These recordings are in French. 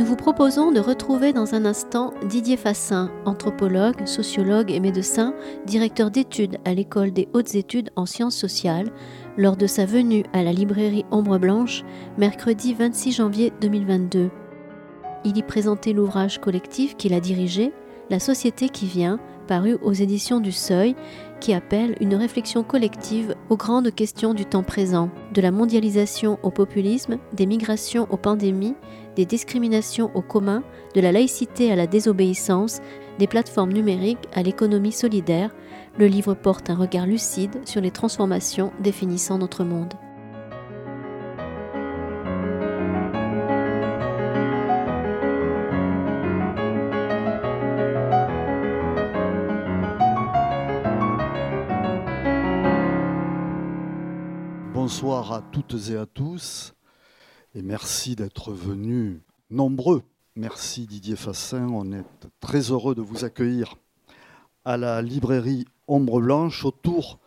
Nous vous proposons de retrouver dans un instant Didier Fassin, anthropologue, sociologue et médecin, directeur d'études à l'École des hautes études en sciences sociales, lors de sa venue à la librairie Ombre Blanche, mercredi 26 janvier 2022. Il y présentait l'ouvrage collectif qu'il a dirigé, La société qui vient, paru aux éditions du Seuil, qui appelle une réflexion collective aux grandes questions du temps présent, de la mondialisation au populisme, des migrations aux pandémies, des discriminations au commun, de la laïcité à la désobéissance, des plateformes numériques à l'économie solidaire, le livre porte un regard lucide sur les transformations définissant notre monde. À toutes et à tous et merci d'être venus nombreux. Merci Didier Fassin, on est très heureux de vous accueillir à la librairie Ombre Blanche autour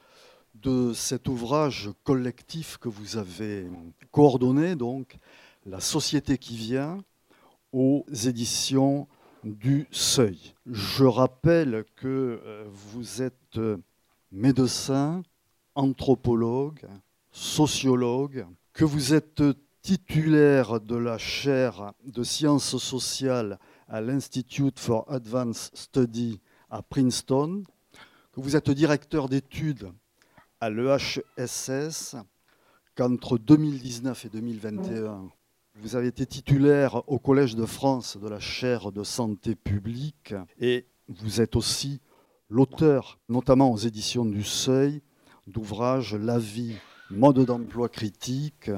de cet ouvrage collectif que vous avez coordonné, donc La Société qui vient, aux éditions du Seuil. Je rappelle que euh, vous êtes médecin, anthropologue, sociologue, que vous êtes titulaire de la chaire de sciences sociales à l'Institute for Advanced Study à Princeton, que vous êtes directeur d'études à l'EHSS, qu'entre 2019 et 2021, vous avez été titulaire au Collège de France de la chaire de santé publique et vous êtes aussi l'auteur, notamment aux éditions du Seuil, d'ouvrages La vie, mode d'emploi critique,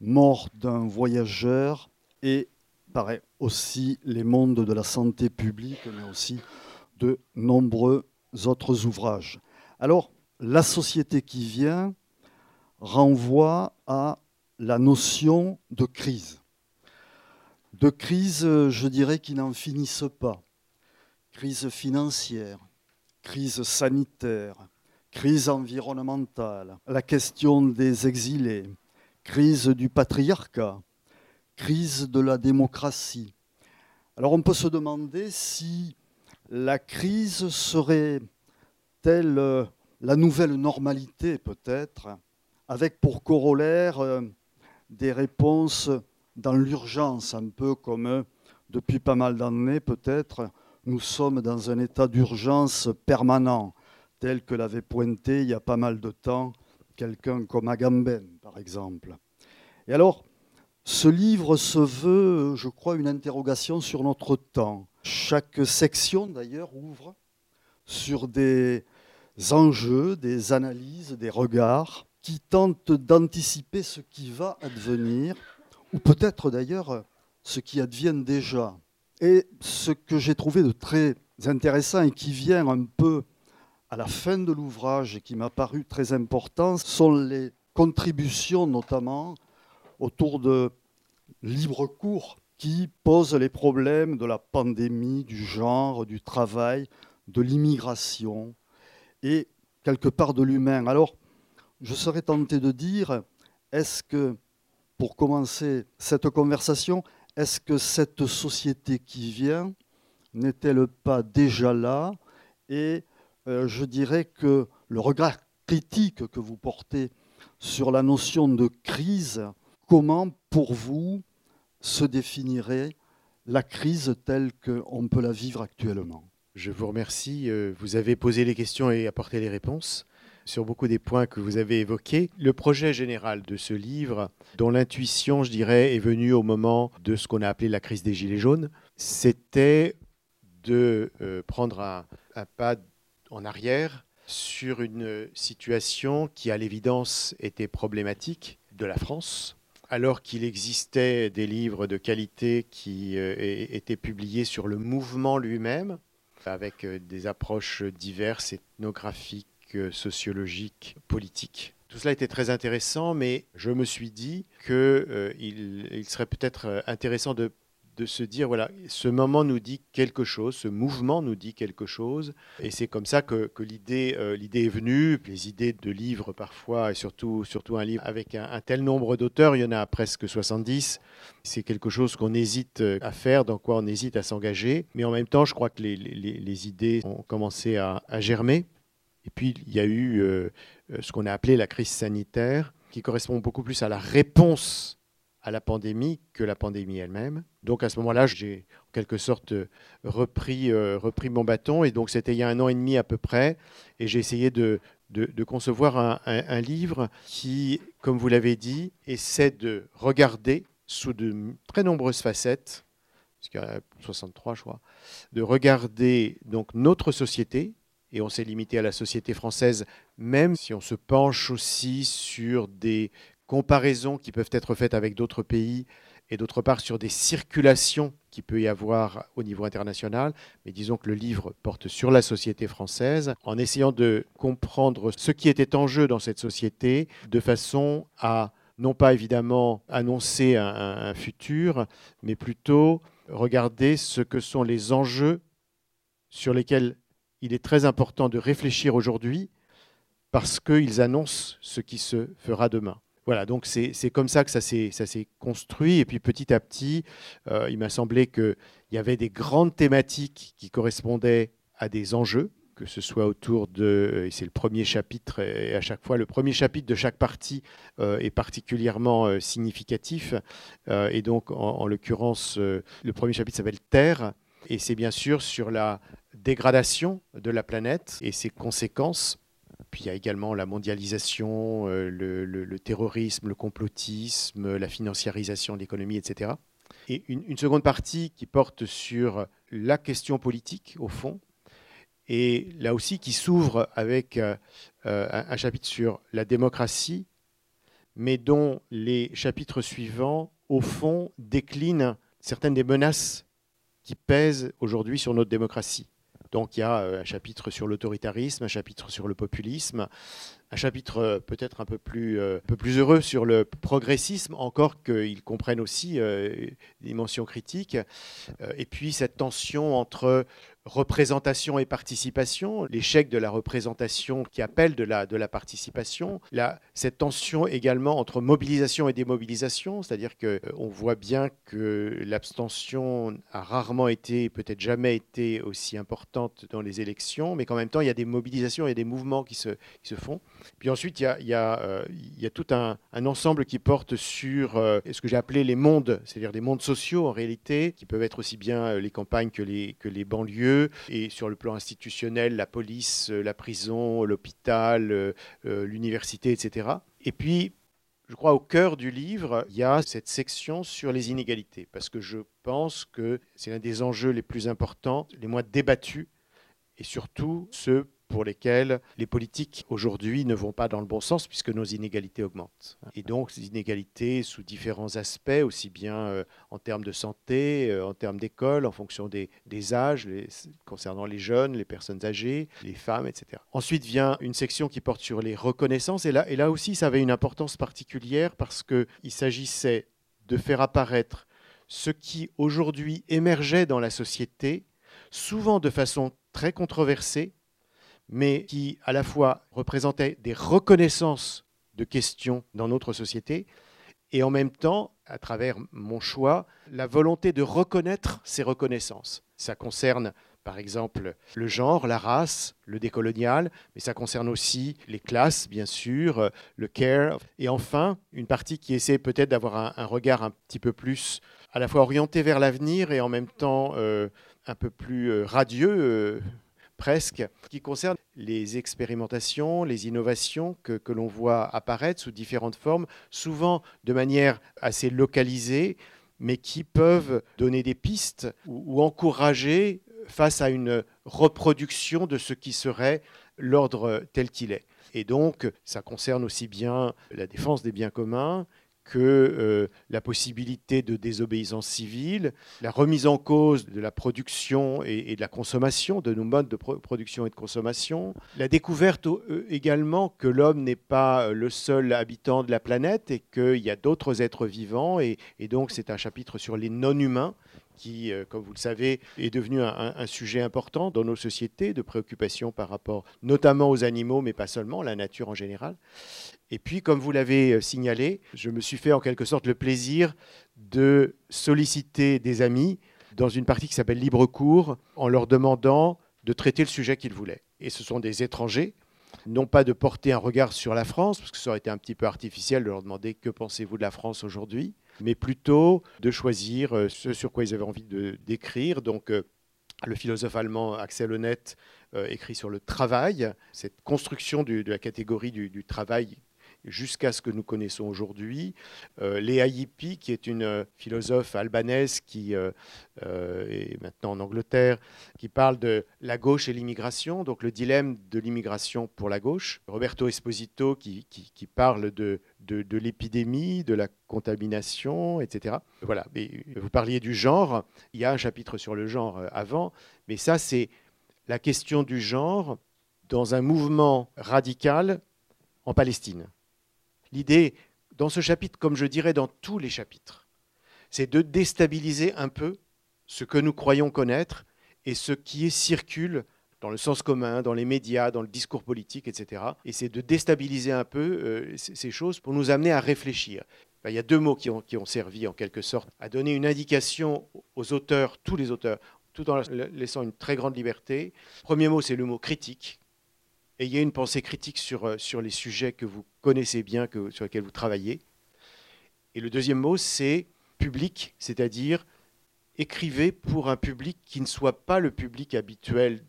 Mort d'un voyageur et paraît aussi Les mondes de la santé publique, mais aussi de nombreux autres ouvrages. Alors, la société qui vient renvoie à la notion de crise. De crise, je dirais, qui n'en finissent pas. Crise financière, crise sanitaire, crise environnementale, la question des exilés, crise du patriarcat, crise de la démocratie. Alors on peut se demander si la crise serait-elle euh, la nouvelle normalité peut-être, avec pour corollaire euh, des réponses dans l'urgence, un peu comme euh, depuis pas mal d'années peut-être, nous sommes dans un état d'urgence permanent, tel que l'avait pointé il y a pas mal de temps quelqu'un comme Agamben, par exemple. Et alors, ce livre se veut, je crois, une interrogation sur notre temps. Chaque section, d'ailleurs, ouvre sur des enjeux, des analyses, des regards qui tentent d'anticiper ce qui va advenir, ou peut-être d'ailleurs ce qui advient déjà. Et ce que j'ai trouvé de très intéressant et qui vient un peu la fin de l'ouvrage et qui m'a paru très important sont les contributions notamment autour de livres courts qui posent les problèmes de la pandémie, du genre, du travail, de l'immigration et quelque part de l'humain. Alors, je serais tenté de dire, est-ce que, pour commencer cette conversation, est-ce que cette société qui vient n'est-elle pas déjà là je dirais que le regard critique que vous portez sur la notion de crise, comment pour vous se définirait la crise telle qu'on peut la vivre actuellement? Je vous remercie. Euh, vous avez posé les questions et apporté les réponses sur beaucoup des points que vous avez évoqués. Le projet général de ce livre, dont l'intuition, je dirais, est venue au moment de ce qu'on a appelé la crise des Gilets jaunes, c'était de euh, prendre un, un pas en arrière sur une situation qui, à l'évidence, était problématique de la France, alors qu'il existait des livres de qualité qui euh, étaient publiés sur le mouvement lui-même, avec euh, des approches diverses, ethnographiques, euh, sociologiques, politiques. Tout cela était très intéressant, mais je me suis dit qu'il il serait peut-être intéressant de de se dire, voilà, ce moment nous dit quelque chose, ce mouvement nous dit quelque chose. Et c'est comme ça que, l'idée, euh, est venue. Les idées de livres parfois, et surtout, surtout un livre avec un, tel nombre d'auteurs, il y en a presque 70. C'est quelque chose qu'on hésite à faire, dans quoi on hésite à s'engager. Mais en même temps, je crois que les, idées ont commencé à, germer. Et puis, il y a eu euh, ce qu'on a appelé la crise sanitaire, qui correspond beaucoup plus à la réponse à la pandémie que la pandémie elle-même. Donc à ce moment-là, j'ai en quelque sorte repris, euh, repris mon bâton. Et donc c'était il y a un an et demi à peu près. Et j'ai essayé de, de, concevoir un, livre qui, comme vous l'avez dit, essaie de regarder sous de très nombreuses facettes, parce qu'il y a 63 je crois, de regarder donc notre société, et on s'est limité à la société française, même si on se penche aussi sur des comparaisons qui peuvent être faites avec d'autres pays et d'autre part sur des circulations qui peut y avoir au niveau international. Mais disons que le livre porte sur la société française en essayant de comprendre ce qui était en jeu dans cette société de façon à non pas évidemment annoncer un, un futur, mais plutôt regarder ce que sont les enjeux sur lesquels il est très important de réfléchir aujourd'hui parce qu'ils annoncent ce qui se fera demain. Voilà, donc c'est comme ça que ça s'est construit. Et puis petit à petit, euh, il m'a semblé qu'il y avait des grandes thématiques qui correspondaient à des enjeux, que ce soit autour de, et c'est le premier chapitre, et à chaque fois, le premier chapitre de chaque partie euh, est particulièrement euh, significatif. et donc, en l'occurrence, le premier chapitre s'appelle Terre, et c'est bien sûr sur la dégradation de la planète et ses conséquences puis il y a également la mondialisation, euh, le, terrorisme, le complotisme, la financiarisation de l'économie, etc. Et une, seconde partie qui porte sur la question politique, au fond, et là aussi qui s'ouvre avec euh, euh, un, chapitre sur la démocratie, mais dont les chapitres suivants, au fond, déclinent certaines des menaces qui pèsent aujourd'hui sur notre démocratie. Donc il y a euh, un chapitre sur l'autoritarisme, un chapitre sur le populisme, un chapitre euh, peut-être un peu plus, euh, peu plus heureux sur le progressisme, encore qu'ils comprennent aussi des dimensions critiques. et puis cette tension entre représentation et participation, l'échec de la représentation qui appelle de la, de la participation, cette tension également entre mobilisation et démobilisation, c'est-à-dire qu'on euh, voit bien que l'abstention a rarement été, peut-être jamais été aussi importante dans les élections, mais qu'en même temps, il y a des mobilisations, il y a des mouvements qui se, qui se font. Puis ensuite, il y a, il y a, euh, il y a tout un, un, ensemble qui porte sur euh, ce que j'ai appelé les mondes, c'est-à-dire des mondes sociaux en réalité, qui peuvent être aussi bien les campagnes que les, que les banlieues, et sur le plan institutionnel, la police, euh, la prison, l'hôpital, euh, euh, l'université, etc. Et puis, je crois au cœur du livre, il y a cette section sur les inégalités, parce que je pense que c'est l'un des enjeux les plus importants, les moins débattus, et surtout ceux pour lesquels les politiques aujourd'hui ne vont pas dans le bon sens puisque nos inégalités augmentent. Et donc ces inégalités sous différents aspects, aussi bien euh, en termes de santé, euh, en termes d'école, en fonction des, âges, concernant les jeunes, les personnes âgées, les femmes, etc. Ensuite vient une section qui porte sur les reconnaissances et là, et là aussi ça avait une importance particulière parce qu'il s'agissait de faire apparaître ce qui aujourd'hui émergeait dans la société, souvent de façon très controversée, mais qui à la fois représentait des reconnaissances de questions dans notre société, et en même temps, à travers mon choix, la volonté de reconnaître ces reconnaissances. Ça concerne par exemple le genre, la race, le décolonial, mais ça concerne aussi les classes, bien sûr, le care, et enfin une partie qui essaie peut-être d'avoir un, regard un petit peu plus à la fois orienté vers l'avenir et en même temps euh, un peu plus euh, radieux. Euh, presque, qui concerne les expérimentations, les innovations que, que l'on voit apparaître sous différentes formes, souvent de manière assez localisée, mais qui peuvent donner des pistes ou, encourager face à une reproduction de ce qui serait l'ordre tel qu'il est. Et donc, ça concerne aussi bien la défense des biens communs que euh, la possibilité de désobéissance civile, la remise en cause de la production et, de la consommation, de nos modes de production et de consommation, la découverte euh, également que l'homme n'est pas le seul habitant de la planète et qu'il y a d'autres êtres vivants, et, et donc c'est un chapitre sur les non-humains qui, euh, comme vous le savez, est devenu un, sujet important dans nos sociétés, de préoccupation par rapport notamment aux animaux, mais pas seulement, la nature en général. Et puis, comme vous l'avez euh, signalé, je me suis fait en quelque sorte le plaisir de solliciter des amis dans une partie qui s'appelle Libre Cours en leur demandant de traiter le sujet qu'ils voulaient. Et ce sont des étrangers, non pas de porter un regard sur la France, parce que ça aurait été un petit peu artificiel de leur demander que pensez-vous de la France aujourd'hui, mais plutôt de choisir euh, ce sur quoi ils avaient envie d'écrire. Donc, euh, le philosophe allemand Axel Honneth euh, écrit sur le travail, cette construction de la catégorie du travail jusqu'à ce que nous connaissons aujourd'hui. Euh, Léa Yippi, qui est une euh, philosophe albanaise qui euh, est maintenant en Angleterre, qui parle de la gauche et l'immigration, donc le dilemme de l'immigration pour la gauche. Roberto Esposito, qui, parle de, de, l'épidémie, de la contamination, etc. Voilà, vous parliez du genre, il y a un chapitre sur le genre avant, mais ça c'est la question du genre dans un mouvement radical en Palestine. L'idée, dans ce chapitre, comme je dirais dans tous les chapitres, c'est de déstabiliser un peu ce que nous croyons connaître et ce qui circule dans le sens commun, dans les médias, dans le discours politique, etc. Et c'est de déstabiliser un peu euh, ces choses pour nous amener à réfléchir. il y a deux mots qui ont, qui ont, servi en quelque sorte à donner une indication aux auteurs, tous les auteurs, tout en laissant une très grande liberté. Le premier mot, c'est le mot critique ayez une pensée critique sur, euh, sur les sujets que vous connaissez bien, que, sur lesquels vous travaillez. Et le deuxième mot, c'est public, c'est-à-dire écrivez pour un public qui ne soit pas le public habituel,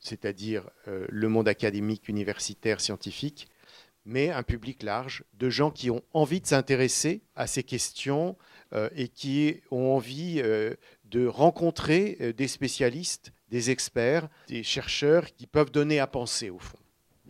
c'est-à-dire euh, le monde académique, universitaire, scientifique, mais un public large de gens qui ont envie de s'intéresser à ces questions euh, et qui ont envie de rencontrer des spécialistes des experts, des chercheurs qui peuvent donner à penser au fond.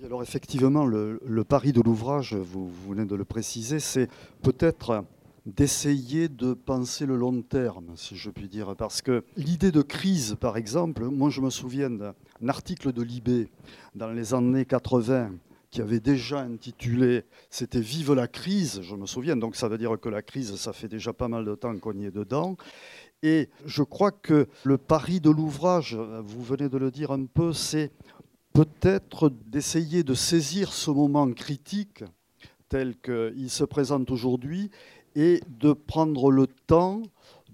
Alors effectivement, le, pari de l'ouvrage, vous, venez de le préciser, c'est peut-être d'essayer de penser le long terme, si je puis dire. Parce que l'idée de crise, par exemple, moi je me souviens d'un article de Libé dans les années 80 qui avait déjà intitulé C'était Vive la crise, je me souviens, donc ça veut dire que la crise, ça fait déjà pas mal de temps qu'on y est dedans. Et je crois que le pari de l'ouvrage, vous venez de le dire un peu, c'est peut-être d'essayer de saisir ce moment critique tel qu'il se présente aujourd'hui et de prendre le temps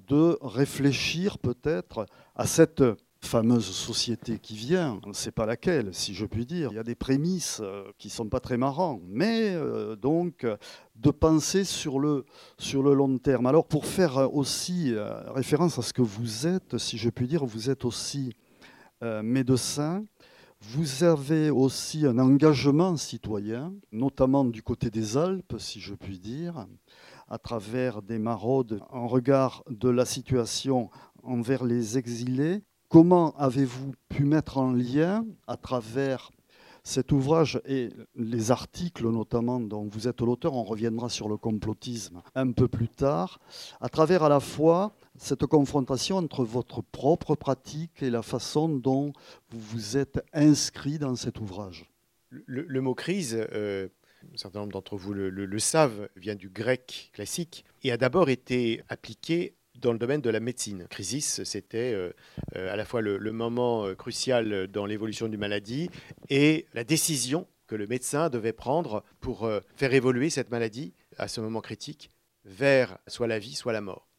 de réfléchir peut-être à cette fameuse société qui vient, on ne sait pas laquelle, si je puis dire. Il y a des prémices euh, qui ne sont pas très marrants, mais euh, donc de penser sur le, sur le long terme. Alors pour faire aussi euh, référence à ce que vous êtes, si je puis dire, vous êtes aussi médecin, vous avez aussi un engagement citoyen, notamment du côté des Alpes, si je puis dire, à travers des maraudes en regard de la situation envers les exilés. Comment avez-vous pu mettre en lien, à travers cet ouvrage et les articles notamment dont vous êtes l'auteur, on reviendra sur le complotisme un peu plus tard, à travers à la fois cette confrontation entre votre propre pratique et la façon dont vous vous êtes inscrit dans cet ouvrage? Le, mot crise, euh, un certain nombre d'entre vous le, savent, vient du grec classique et a d'abord été appliqué dans le domaine de la médecine. Crisis, c'était euh, euh, à la fois le, moment euh, crucial dans l'évolution d'une maladie et la décision que le médecin devait prendre pour faire évoluer cette maladie à ce moment critique vers soit la vie, soit la mort.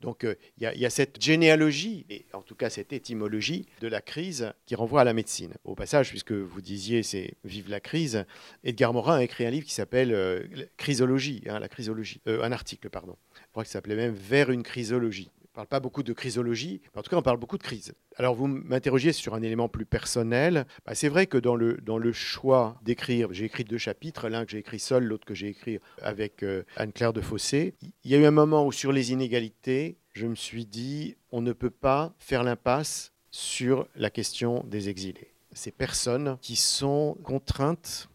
Donc il y, a cette généalogie, et en tout cas cette étymologie de la crise qui renvoie à la médecine. Au passage, puisque vous disiez c'est Vive la crise, Edgar Morin a écrit un livre qui s'appelle Chrysologie, hein, la chrysologie, un article, pardon, je crois ça s'appelait même Vers une chrysologie. On ne parle pas beaucoup de chrysologie, mais en tout cas, on parle beaucoup de crise. Alors, vous m'interrogiez sur un élément plus personnel. Bah, c'est vrai que dans le, dans le choix d'écrire, j'ai écrit deux chapitres, l'un que j'ai écrit seul, l'autre que j'ai écrit avec euh, Anne-Claire de Fossé. Il y a eu un moment où, sur les inégalités, je me suis dit, on ne peut pas faire l'impasse sur la question des exilés. Ces personnes qui sont contraintes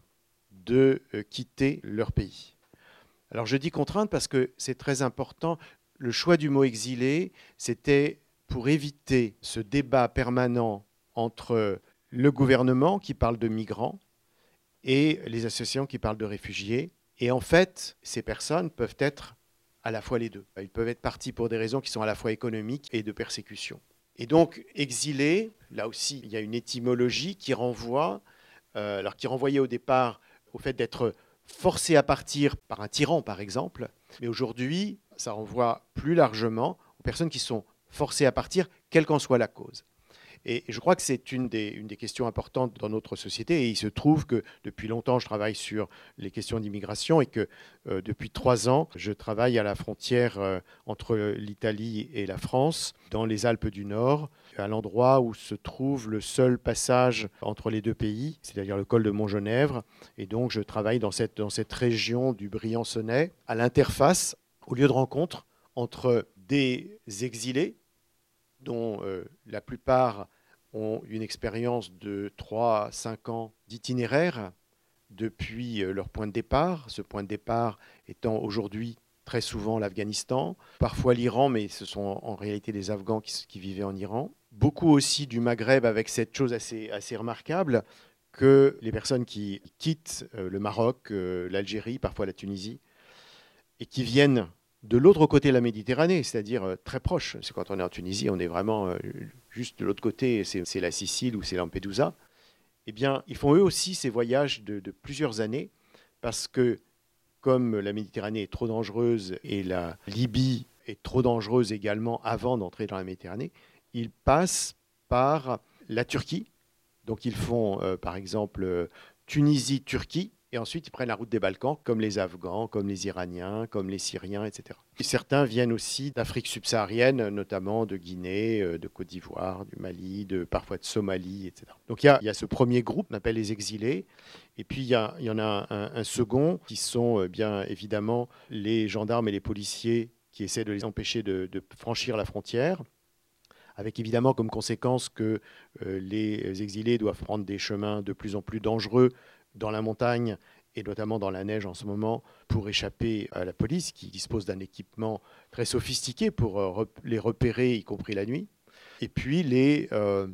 de euh, quitter leur pays. Alors je dis contrainte parce que c'est très important. Le choix du mot exilé, c'était pour éviter ce débat permanent entre le gouvernement qui parle de migrants et les associations qui parlent de réfugiés. Et en fait, ces personnes peuvent être à la fois les deux. Ils peuvent être partis pour des raisons qui sont à la fois économiques et de persécution. Et donc, exilé, là aussi, il y a une étymologie qui renvoie, euh, alors qui renvoyait au départ au fait d'être forcé à partir par un tyran, par exemple, mais aujourd'hui, ça renvoie plus largement aux personnes qui sont forcées à partir, quelle qu'en soit la cause. Et je crois que c'est une des, questions importantes dans notre société. Et il se trouve que depuis longtemps, je travaille sur les questions d'immigration et que euh, depuis trois ans, je travaille à la frontière euh, entre l'Italie et la France, dans les Alpes du Nord, à l'endroit où se trouve le seul passage entre les deux pays, c'est-à-dire le col de Montgenèvre. Et donc, je travaille dans cette, dans cette région du Briançonnais, à l'interface, au lieu de rencontre entre des exilés, dont euh, la plupart ont une expérience de 3 à 5 ans d'itinéraire depuis euh, leur point de départ, ce point de départ étant aujourd'hui très souvent l'Afghanistan, parfois l'Iran, mais ce sont en réalité des Afghans qui, vivaient en Iran. Beaucoup aussi du Maghreb avec cette chose assez, assez remarquable que les personnes qui quittent euh, le Maroc, l'Algérie, parfois la Tunisie, et qui viennent de l'autre côté de la Méditerranée, c'est-à-dire très proche. C'est quand on est en Tunisie, on est vraiment juste de l'autre côté, c'est la Sicile ou c'est Lampedusa, eh bien, ils font eux aussi ces voyages de, plusieurs années parce que comme la Méditerranée est trop dangereuse et la Libye est trop dangereuse également avant d'entrer dans la Méditerranée, ils passent par la Turquie. Donc ils font euh, par exemple euh, Tunisie-Turquie et ensuite, ils prennent la route des Balkans, comme les Afghans, comme les Iraniens, comme les Syriens, etc. Et certains viennent aussi d'Afrique subsaharienne, notamment de Guinée, euh, de Côte d'Ivoire, du Mali, de, parfois de Somalie, etc. Donc il y, a, ce premier groupe, qu'on appelle les exilés. Et puis il y, en a un, second, qui sont euh, bien évidemment les gendarmes et les policiers qui essaient de les empêcher de, franchir la frontière avec évidemment comme conséquence que euh, les exilés doivent prendre des chemins de plus en plus dangereux dans la montagne et notamment dans la neige en ce moment, pour échapper à la police qui dispose d'un équipement très sophistiqué pour euh, les repérer, y compris la nuit. Et puis les, euh,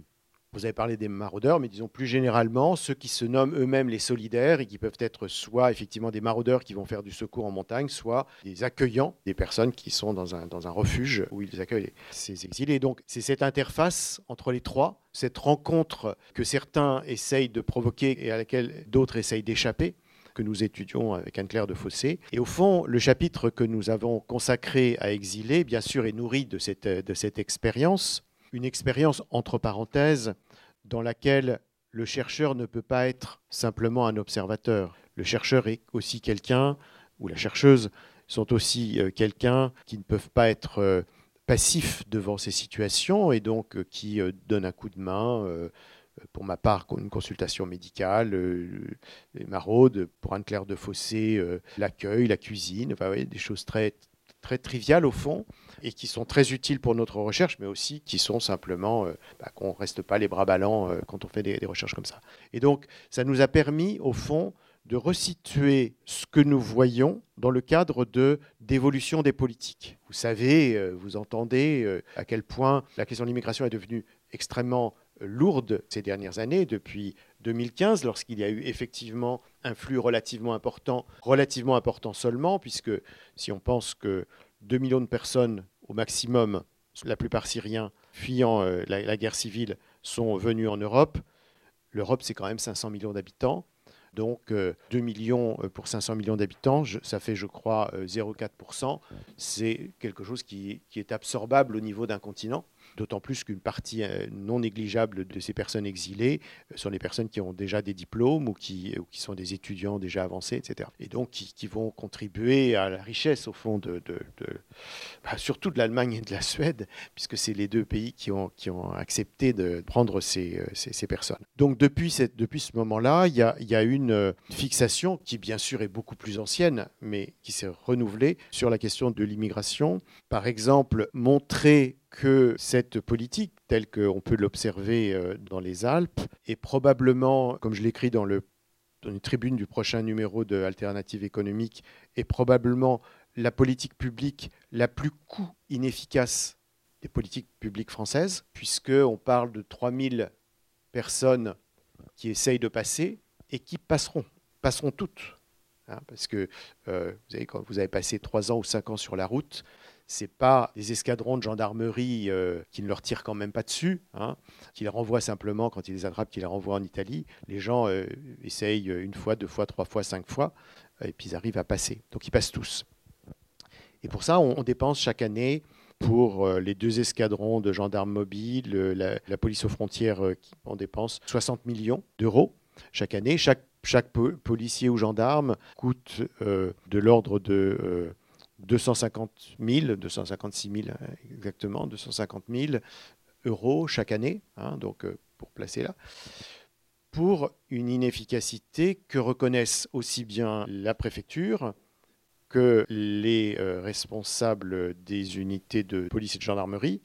vous avez parlé des maraudeurs, mais disons plus généralement ceux qui se nomment eux-mêmes les solidaires et qui peuvent être soit effectivement des maraudeurs qui vont faire du secours en montagne, soit des accueillants, des personnes qui sont dans un, dans un refuge où ils accueillent ces exilés. Donc c'est cette interface entre les trois, cette rencontre que certains essayent de provoquer et à laquelle d'autres essayent d'échapper que nous étudions avec Anne-Claire de Fossé. Et au fond, le chapitre que nous avons consacré à Exilés, bien sûr, est nourri de cette, de cette expérience une expérience entre parenthèses dans laquelle le chercheur ne peut pas être simplement un observateur. Le chercheur est aussi quelqu'un, ou la chercheuse sont aussi euh, quelqu'un qui ne peuvent pas être euh, passifs devant ces situations et donc euh, qui donnent un coup de main. pour ma part, une consultation médicale, les maraudes, pour Anne-Claire de Fossé, l'accueil, la cuisine, des choses très, très triviales au fond et qui sont très utiles pour notre recherche, mais aussi qui sont simplement euh, bah, qu'on ne reste pas les bras ballants euh, quand on fait des, recherches comme ça. Et donc, ça nous a permis, au fond, de resituer ce que nous voyons dans le cadre de d'évolution des politiques. Vous savez, euh, vous entendez à quel point la question de l'immigration est devenue extrêmement lourde ces dernières années, depuis 2015, lorsqu'il y a eu effectivement un flux relativement important, relativement important seulement, puisque si on pense que 2 millions de personnes au maximum, la plupart syriens fuyant euh, la, guerre civile, sont venus en Europe. L'Europe, c'est quand même 500 millions d'habitants. Donc 2 euh, millions euh, pour 500 millions d'habitants, ça fait, je crois, 0,4%. C'est quelque chose qui, est absorbable au niveau d'un continent. D'autant plus qu'une partie euh, non négligeable de ces personnes exilées euh, sont les personnes qui ont déjà des diplômes ou qui, qui sont des étudiants déjà avancés, etc. Et donc qui, vont contribuer à la richesse, au fond, de, bah, surtout de l'Allemagne et de la Suède, puisque c'est les deux pays qui ont, accepté de prendre ces, euh, personnes. Donc depuis, ce moment-là, il y a une fixation qui, bien sûr, est beaucoup plus ancienne, mais qui s'est renouvelée sur la question de l'immigration. Par exemple, montrer que cette politique, telle qu'on peut l'observer euh, dans les Alpes, est probablement, comme je l'écris dans, le, dans une tribune du prochain numéro de Alternative économique, est probablement la politique publique la plus coût inefficace des politiques publiques françaises, puisqu'on parle de 3000 personnes qui essayent de passer et qui passeront, passeront toutes. Hein, parce que vous savez, quand vous avez passé trois ans ou cinq ans sur la route, c'est pas des escadrons de gendarmerie qui ne leur tirent quand même pas dessus, hein, qui les renvoient simplement quand ils les attrapent, qui les renvoient en Italie. Les gens essayent une fois, deux fois, trois fois, cinq fois, et puis ils arrivent à passer. Donc ils passent tous. Et pour ça, on, dépense chaque année pour euh, les deux escadrons de gendarmes mobiles, la, police aux frontières, euh, on dépense 60 millions d'euros chaque année. Chaque, policier ou gendarme coûte euh, de l'ordre de 250 000, 256 000 exactement, 250 000 euros chaque année, hein, donc pour placer là, pour une inefficacité que reconnaissent aussi bien la préfecture que les euh, responsables des unités de police et de gendarmerie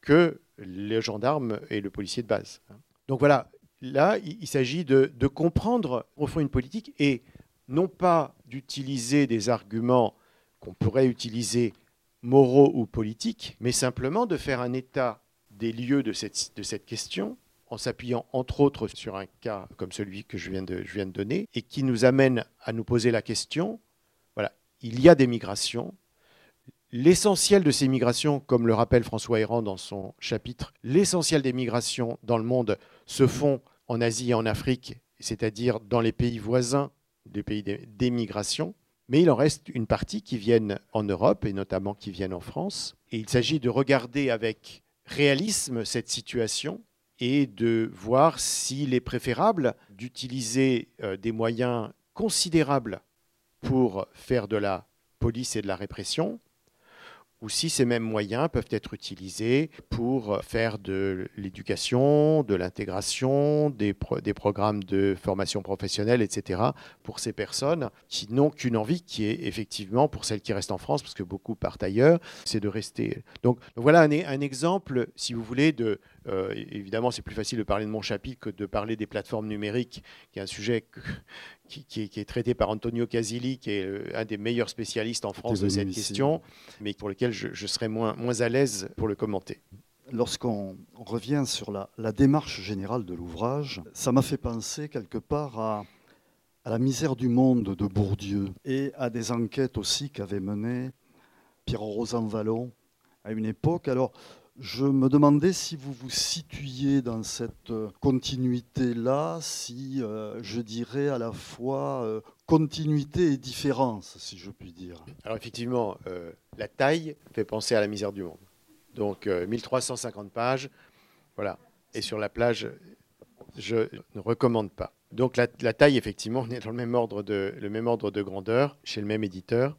que les gendarmes et le policier de base. Donc voilà, là, il, s'agit de, comprendre au fond une politique et non pas d'utiliser des arguments qu'on pourrait utiliser moraux ou politiques, mais simplement de faire un état des lieux de cette, question en s'appuyant entre autres sur un cas comme celui que je viens, de, donner et qui nous amène à nous poser la question il y a des migrations. L'essentiel de ces migrations, comme le rappelle François Héran dans son chapitre, l'essentiel des migrations dans le monde se font en Asie et en Afrique, c'est-à-dire dans les pays voisins des pays d'émigration. Mais il en reste une partie qui viennent en Europe et notamment qui viennent en France. Et il s'agit de regarder avec réalisme cette situation et de voir s'il est préférable d'utiliser euh, des moyens considérables pour faire de la police et de la répression, ou si ces mêmes moyens peuvent être utilisés pour faire de l'éducation, de l'intégration, des, programmes de formation professionnelle, etc., pour ces personnes qui n'ont qu'une envie, qui est effectivement, pour celles qui restent en France, parce que beaucoup partent ailleurs, c'est de rester. Donc, voilà un, un, exemple, si vous voulez, de... Euh, évidemment, c'est plus facile de parler de mon chapitre que de parler des plateformes numériques, qui est un sujet qui, est, traité par Antonio Casilli, qui est euh, un des meilleurs spécialistes en France de cette question, mais pour lequel je, serais moins, moins à l'aise pour le commenter. Lorsqu'on revient sur la, démarche générale de l'ouvrage, ça m'a fait penser quelque part à, à, la misère du monde de Bourdieu et à des enquêtes aussi qu'avait menées Pierre Rosanvallon à une époque. Alors, je me demandais si vous vous situiez dans cette euh, continuité-là, si euh, je dirais à la fois euh, continuité et différence, si je puis dire. Alors effectivement, la taille fait penser à la misère du monde. Donc 1350 pages, voilà. Et sur la plage, je ne recommande pas. Donc la, taille, effectivement, on est dans le même ordre de, le même ordre de grandeur, chez le même éditeur.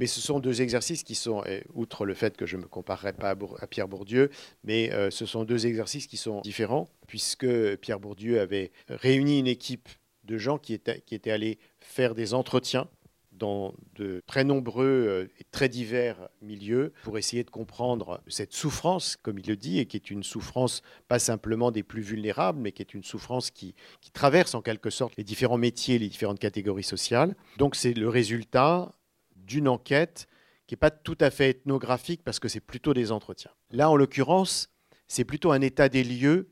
Mais ce sont deux exercices qui sont, outre le fait que je ne me comparerai pas à, Pierre Bourdieu, mais euh, ce sont deux exercices qui sont différents, puisque Pierre Bourdieu avait réuni une équipe de gens qui étaient, qui étaient allés faire des entretiens dans de très nombreux euh, et très divers milieux pour essayer de comprendre cette souffrance, comme il le dit, et qui est une souffrance pas simplement des plus vulnérables, mais qui est une souffrance qui, qui traverse en quelque sorte les différents métiers, les différentes catégories sociales. Donc c'est le résultat d'une enquête qui n'est pas tout à fait ethnographique parce que c'est plutôt des entretiens. Là, en l'occurrence, c'est plutôt un état des lieux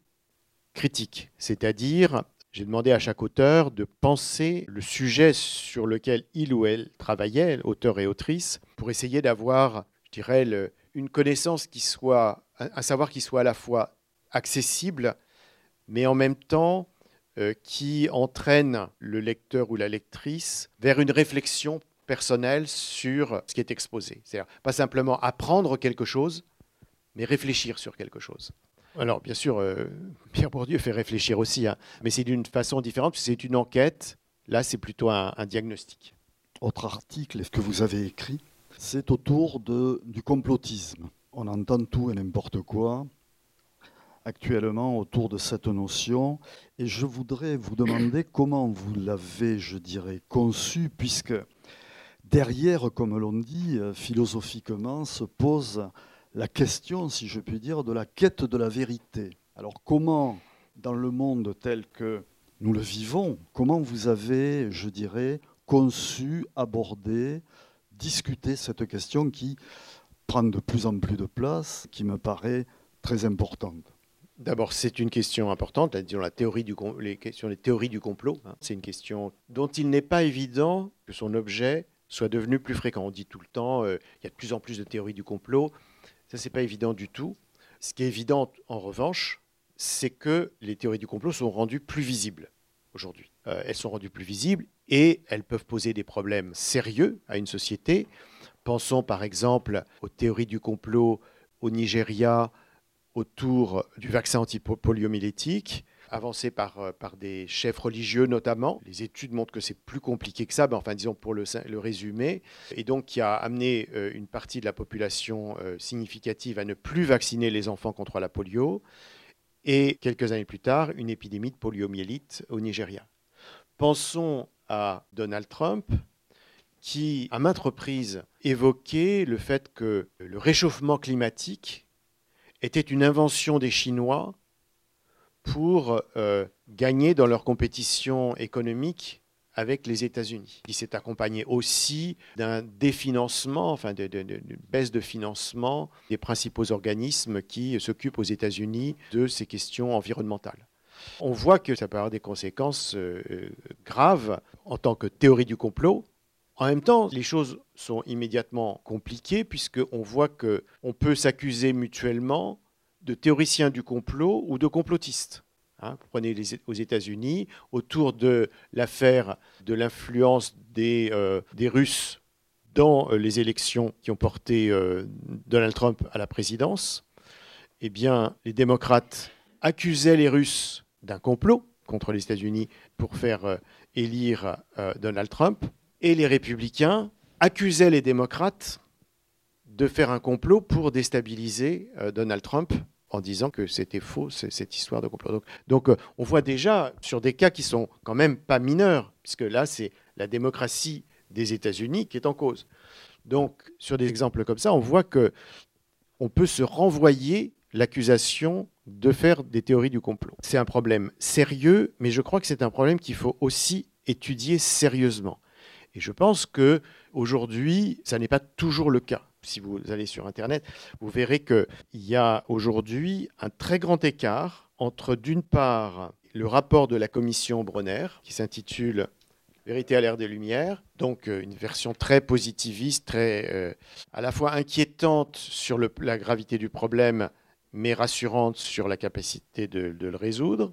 critique, c'est-à-dire j'ai demandé à chaque auteur de penser le sujet sur lequel il ou elle travaillait, auteur et autrice, pour essayer d'avoir, je dirais, une connaissance qui soit, un savoir qui soit à la fois accessible, mais en même temps euh, qui entraîne le lecteur ou la lectrice vers une réflexion personnel sur ce qui est exposé. C'est-à-dire pas simplement apprendre quelque chose, mais réfléchir sur quelque chose. Alors, bien sûr, euh, Pierre Bourdieu fait réfléchir aussi, hein, mais c'est d'une façon différente, c'est une enquête. Là, c'est plutôt un, diagnostic. Autre article que vous avez écrit, c'est autour de, du complotisme. On entend tout et n'importe quoi actuellement autour de cette notion, et je voudrais vous demander comment vous l'avez, je dirais, conçu, puisque derrière, comme l'on dit euh, philosophiquement, se pose la question, si je puis dire, de la quête de la vérité. Alors comment, dans le monde tel que nous le vivons, comment vous avez, je dirais, conçu, abordé, discuté cette question qui prend de plus en plus de place, qui me paraît très importante? D'abord, c'est une question importante, disons la théorie du, les théories du complot. Hein. C'est une question dont il n'est pas évident que son objet soit devenu plus fréquent. On dit tout le temps, euh, il y a de plus en plus de théories du complot. Ça, c'est pas évident du tout. Ce qui est évident, en revanche, c'est que les théories du complot sont rendues plus visibles aujourd'hui. Euh, elles sont rendues plus visibles et elles peuvent poser des problèmes sérieux à une société. Pensons par exemple aux théories du complot au Nigeria autour du vaccin antipoliomyélitique, avancé par, euh, par des chefs religieux notamment. Les études montrent que c'est plus compliqué que ça, mais enfin disons pour le, le résumer, et donc qui a amené euh, une partie de la population significative à ne plus vacciner les enfants contre la polio et quelques années plus tard, une épidémie de poliomyélite au Nigeria. Pensons à Donald Trump, qui, à maintes reprises, évoquait le fait que le réchauffement climatique était une invention des Chinois pour euh, gagner dans leur compétition économique avec les États-Unis, qui s'est accompagné aussi d'un définancement, enfin d'une baisse de financement des principaux organismes qui s'occupent aux États-Unis de ces questions environnementales. On voit que ça peut avoir des conséquences euh, graves en tant que théorie du complot. En même temps, les choses sont immédiatement compliquées puisqu'on voit qu'on peut s'accuser mutuellement de théoriciens du complot ou de complotistes. Hein, prenez les, aux États-Unis, autour de l'affaire de l'influence des, euh, Russes dans euh, les élections qui ont porté euh, Donald Trump à la présidence, eh bien, les démocrates accusaient les Russes d'un complot contre les États-Unis pour faire élire Donald Trump, et les républicains accusaient les démocrates de faire un complot pour déstabiliser Donald Trump en disant que c'était faux, cette histoire de complot. Donc, euh, on voit déjà sur des cas qui sont quand même pas mineurs, puisque là, c'est la démocratie des États-Unis qui est en cause. Donc, sur des exemples comme ça, on voit que on peut se renvoyer l'accusation de faire des théories du complot. C'est un problème sérieux, mais je crois que c'est un problème qu'il faut aussi étudier sérieusement. Et je pense que aujourd'hui, ça n'est pas toujours le cas si vous allez sur Internet, vous verrez qu'il y a aujourd'hui un très grand écart entre, d'une part, le rapport de la commission Bronner, qui s'intitule Vérité à l'ère des Lumières, donc euh, une version très positiviste, très euh, à la fois inquiétante sur la gravité du problème, mais rassurante sur la capacité de, le résoudre,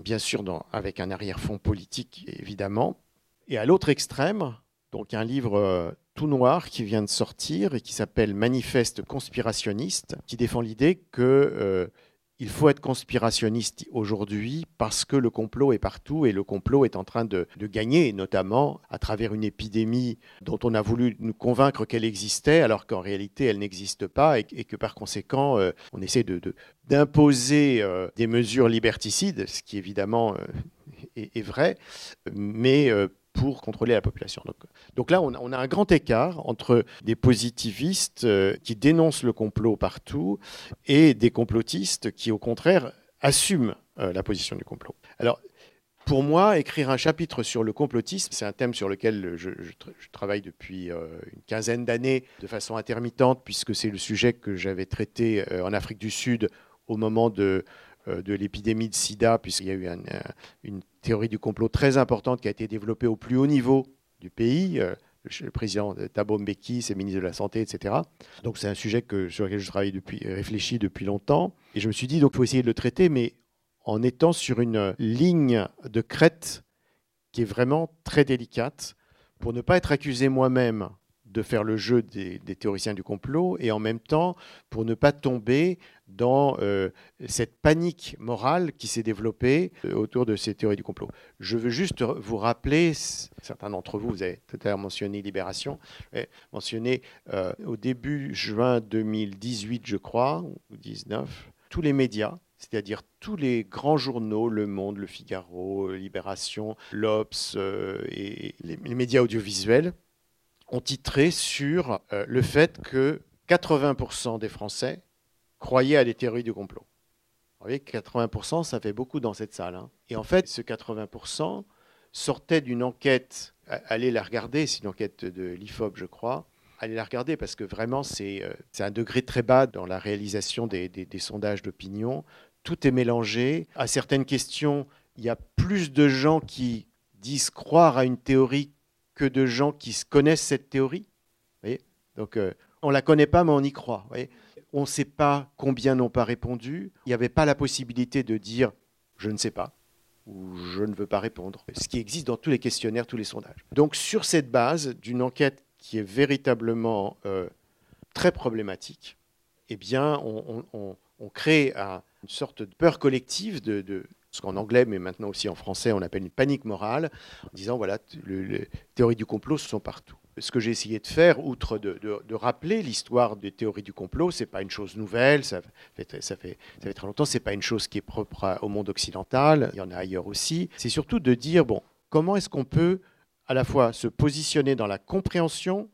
bien sûr avec un arrière-fond politique évidemment. Et à l'autre extrême, donc un livre euh, tout noir qui vient de sortir et qui s'appelle Manifeste conspirationniste, qui défend l'idée que euh, il faut être conspirationniste aujourd'hui parce que le complot est partout et le complot est en train de, gagner, notamment à travers une épidémie dont on a voulu nous convaincre qu'elle existait alors qu'en réalité elle n'existe pas et, que par conséquent euh, on essaie d'imposer de, des mesures liberticides, ce qui évidemment est, est, vrai, mais pour contrôler la population. Donc, là, on a, un grand écart entre des positivistes euh, qui dénoncent le complot partout et des complotistes qui, au contraire, assument euh, la position du complot. Alors, pour moi, écrire un chapitre sur le complotisme, c'est un thème sur lequel je, travaille depuis euh, une quinzaine d'années de façon intermittente, puisque c'est le sujet que j'avais traité en Afrique du Sud au moment de l'épidémie de sida, puisqu'il y a eu une théorie du complot très importante qui a été développée au plus haut niveau du pays. Euh, le président Thabo Mbeki, c'est ministre de la Santé, etc. Donc c'est un sujet que, sur lequel je travaille depuis, réfléchi depuis longtemps. Et je me suis dit, donc il faut essayer de le traiter, mais en étant sur une ligne de crête qui est vraiment très délicate, pour ne pas être accusé moi-même de faire le jeu des, théoriciens du complot et en même temps pour ne pas tomber dans euh, cette panique morale qui s'est développée euh, autour de ces théories du complot. Je veux juste vous rappeler, certains d'entre vous, vous avez tout à l'heure mentionné Libération, mentionné euh, au début juin 2018, je crois, ou 19, tous les médias, c'est-à-dire tous les grands journaux, Le Monde, Le Figaro, Libération, l'Obs et les médias audiovisuels, ont titré sur le fait que 80% des Français croyaient à des théories du complot. Vous voyez, 80%, ça fait beaucoup dans cette salle. Hein. Et en fait, ce 80% sortait d'une enquête, allez la regarder, c'est une enquête de l'IFOP, je crois, allez la regarder parce que vraiment, c'est euh, un degré très bas dans la réalisation des sondages d'opinion tout est mélangé. À certaines questions, il y a plus de gens qui disent croire à une théorie que de gens qui connaissent cette théorie. Donc, euh, on ne la connaît pas, mais on y croit. On ne sait pas combien n'ont pas répondu. Il n'y avait pas la possibilité de dire je ne sais pas ou je ne veux pas répondre, ce qui existe dans tous les questionnaires, tous les sondages. Donc sur cette base d'une enquête qui est véritablement euh, très problématique, eh bien, on, crée une sorte de peur collective de, ce qu'en anglais, mais maintenant aussi en français, on appelle une panique morale, en disant, voilà, les théories du complot sont partout. Ce que j'ai essayé de faire, outre de, rappeler l'histoire des théories du complot, c'est pas une chose nouvelle, ça fait, très longtemps, c'est pas une chose qui est propre au monde occidental, il y en a ailleurs aussi. C'est surtout de dire, bon, comment est-ce qu'on peut à la fois se positionner dans la compréhension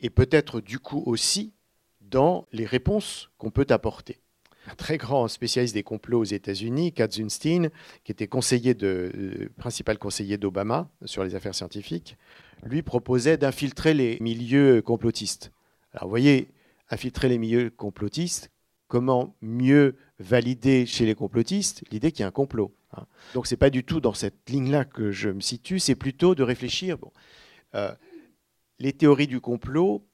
et peut-être du coup aussi dans les réponses qu'on peut apporter. Un très grand spécialiste des complots aux États-Unis, Katzenstein, qui était conseiller euh, principal conseiller d'Obama sur les affaires scientifiques, lui proposait d'infiltrer les milieux complotistes. Alors vous voyez, infiltrer les milieux complotistes, comment mieux valider chez les complotistes l'idée qu'il y a un complot. Hein. Donc ce n'est pas du tout dans cette ligne-là que je me situe, c'est plutôt de réfléchir. Euh, les théories du complot,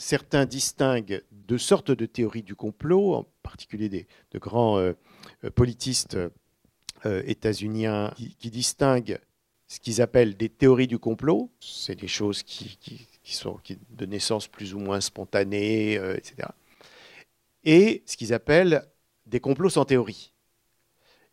certains distinguent deux sortes de théories du complot, en particulier des, de grands euh, euh, politistes euh, états-uniens qui, distinguent ce qu'ils appellent des théories du complot. C'est des choses qui, sont de naissance plus ou moins spontanée, etc. Et ce qu'ils appellent des complots sans théorie.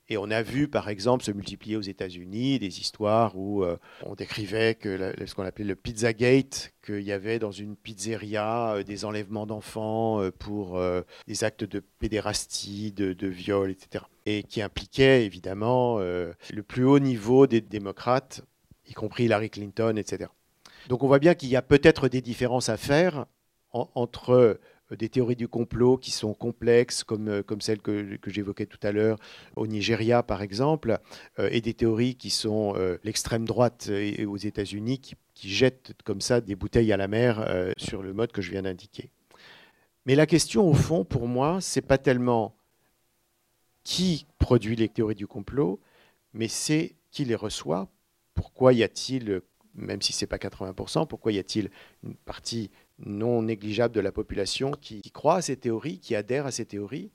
Et on a vu, par exemple, se multiplier aux États-Unis des histoires où euh, on décrivait ce qu'on appelait le Pizzagate, qu'il y avait dans une pizzeria euh, des enlèvements d'enfants euh, pour des actes de pédérastie, de, viol, etc. Et qui impliquait évidemment le plus haut niveau des démocrates, y compris Hillary Clinton, etc. Donc on voit bien qu'il y a peut-être des différences à faire entre des théories du complot qui sont complexes, comme, euh, comme celles que, j'évoquais tout à l'heure au Nigeria, par exemple, euh, et des théories qui sont l'extrême droite et, aux États-Unis, qui, jettent comme ça des bouteilles à la mer sur le mode que je viens d'indiquer. Mais la question, au fond, pour moi, c'est pas tellement qui produit les théories du complot, mais c'est qui les reçoit. Pourquoi y a-t-il, même si ce n'est pas 80%, pourquoi y a-t-il une partie non négligeable de la population qui, croit à ces théories, qui adhère à ces théories,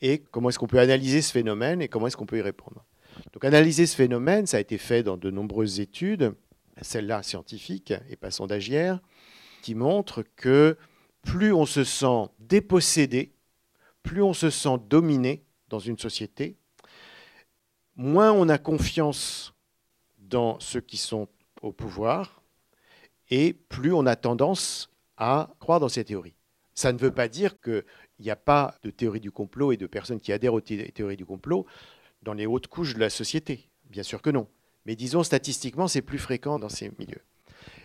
et comment est-ce qu'on peut analyser ce phénomène et comment est-ce qu'on peut y répondre. Donc analyser ce phénomène, ça a été fait dans de nombreuses études, celles-là scientifiques et pas sondagières, qui montrent que plus on se sent dépossédé, plus on se sent dominé dans une société, moins on a confiance dans ceux qui sont au pouvoir, et plus on a tendance à croire dans ces théories. Ça ne veut pas dire qu'il n'y a pas de théorie du complot et de personnes qui adhèrent aux théories du complot dans les hautes couches de la société. Bien sûr que non. Mais disons, statistiquement, c'est plus fréquent dans ces milieux.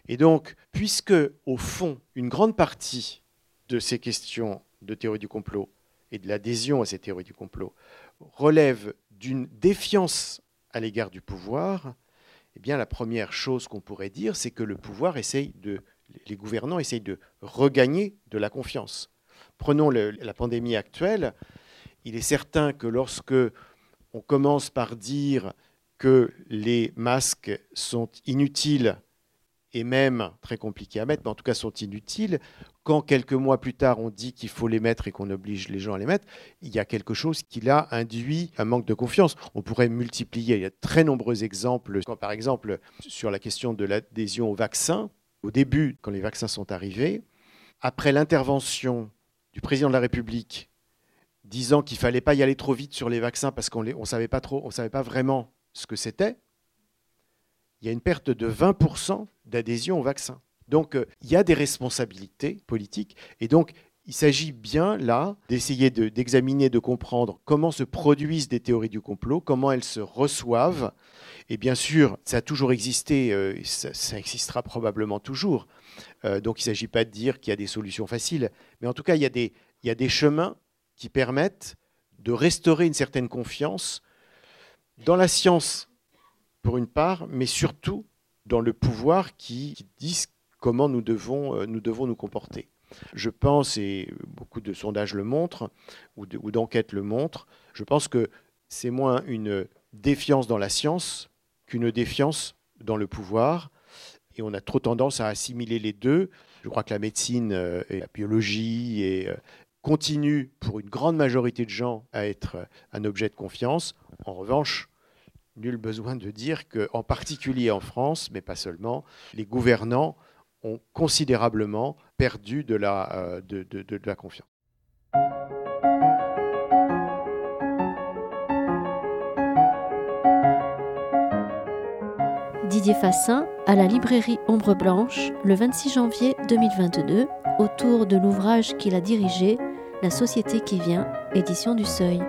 Et donc, puisque, au fond, une grande partie de ces questions de théorie du complot et de l'adhésion à ces théories du complot relève d'une défiance à l'égard du pouvoir, eh bien, la première chose qu'on pourrait dire, c'est que le pouvoir essaye de les gouvernants essayent de regagner de la confiance. Prenons la pandémie actuelle. Il est certain que lorsque on commence par dire que les masques sont inutiles et même très compliqués à mettre, mais en tout cas sont inutiles, quand quelques mois plus tard on dit qu'il faut les mettre et qu'on oblige les gens à les mettre, il y a quelque chose qui là induit un manque de confiance. On pourrait multiplier, il y a très nombreux exemples, par exemple sur la question de l'adhésion au vaccin, au début, quand les vaccins sont arrivés, après l'intervention du président de la République disant qu'il fallait pas y aller trop vite sur les vaccins parce qu'on ne savait pas trop, on savait pas vraiment ce que c'était, il y a une perte de 20% d'adhésion au vaccin. Donc euh, il y a des responsabilités politiques et donc il s'agit bien là d'essayer d'examiner, de, comprendre comment se produisent des théories du complot, comment elles se reçoivent. Et bien sûr, ça a toujours existé, euh, ça, existera probablement toujours. Euh, donc il ne s'agit pas de dire qu'il y a des solutions faciles, mais en tout cas, il y, a des, chemins qui permettent de restaurer une certaine confiance dans la science, pour une part, mais surtout dans le pouvoir qui, qui dit comment euh, nous devons nous comporter. Je pense, et beaucoup de sondages le montrent, ou d'enquêtes le montrent, je pense que c'est moins une défiance dans la science qu'une défiance dans le pouvoir. Et on a trop tendance à assimiler les deux. Je crois que la médecine euh, et la biologie et, euh, continuent pour une grande majorité de gens à être un objet de confiance. En revanche, nul besoin de dire qu'en particulier en France, mais pas seulement, les gouvernants considérablement perdu de la, euh, de la confiance. Didier Fassin à la librairie Ombre Blanche le 26 janvier 2022 autour de l'ouvrage qu'il a dirigé La société qui vient, édition du Seuil.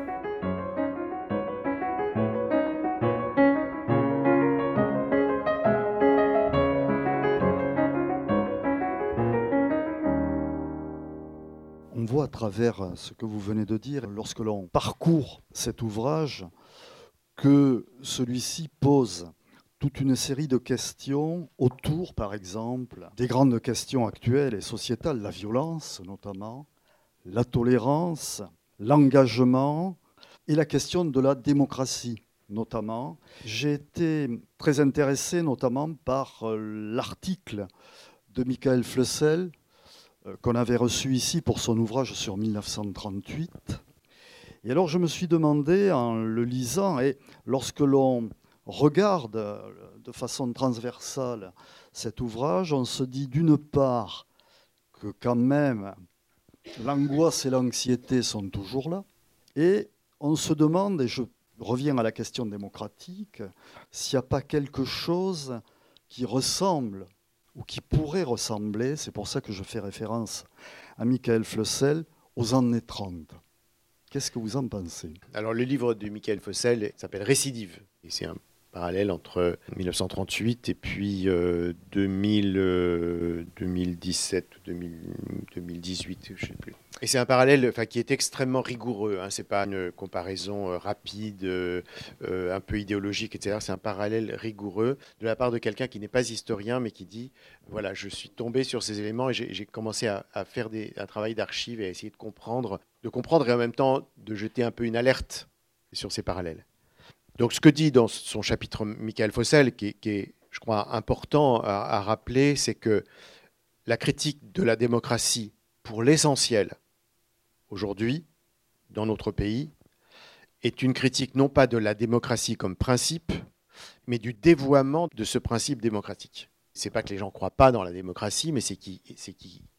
Travers ce que vous venez de dire, lorsque l'on parcourt cet ouvrage, que celui-ci pose toute une série de questions autour, par exemple, des grandes questions actuelles et sociétales, la violence notamment, la tolérance, l'engagement et la question de la démocratie notamment. J'ai été très intéressé notamment par euh, l'article de Michael Flessel qu'on avait reçu ici pour son ouvrage sur 1938. Et alors je me suis demandé en le lisant, et lorsque l'on regarde euh, de façon transversale cet ouvrage, on se dit d'une part que quand même l'angoisse et l'anxiété sont toujours là, et on se demande, et je reviens à la question démocratique, s'il n'y a pas quelque chose qui ressemble ou qui pourrait ressembler, c'est pour ça que je fais référence à Michael Flessel, aux années 30. Qu'est-ce que vous en pensez? Alors le livre de Michael Flessel s'appelle Récidive, et c'est un parallèle entre 1938 et puis 2000, 2017 ou 2018, je ne sais plus. Et c'est un parallèle enfin, qui est extrêmement rigoureux. Hein. Ce n'est pas une comparaison euh, rapide, euh, euh, un peu idéologique, etc. C'est un parallèle rigoureux de la part de quelqu'un qui n'est pas historien, mais qui dit voilà, je suis tombé sur ces éléments et j'ai commencé à, faire un travail d'archive et à essayer de comprendre, de comprendre et en même temps de jeter un peu une alerte sur ces parallèles. Donc ce que dit dans son chapitre Michael Fossel, qui, est, je crois, important à, rappeler, c'est que la critique de la démocratie, pour l'essentiel, aujourd'hui, dans notre pays, est une critique non pas de la démocratie comme principe, mais du dévoiement de ce principe démocratique c'est pas que les gens croient pas dans la démocratie, mais c'est qu'ils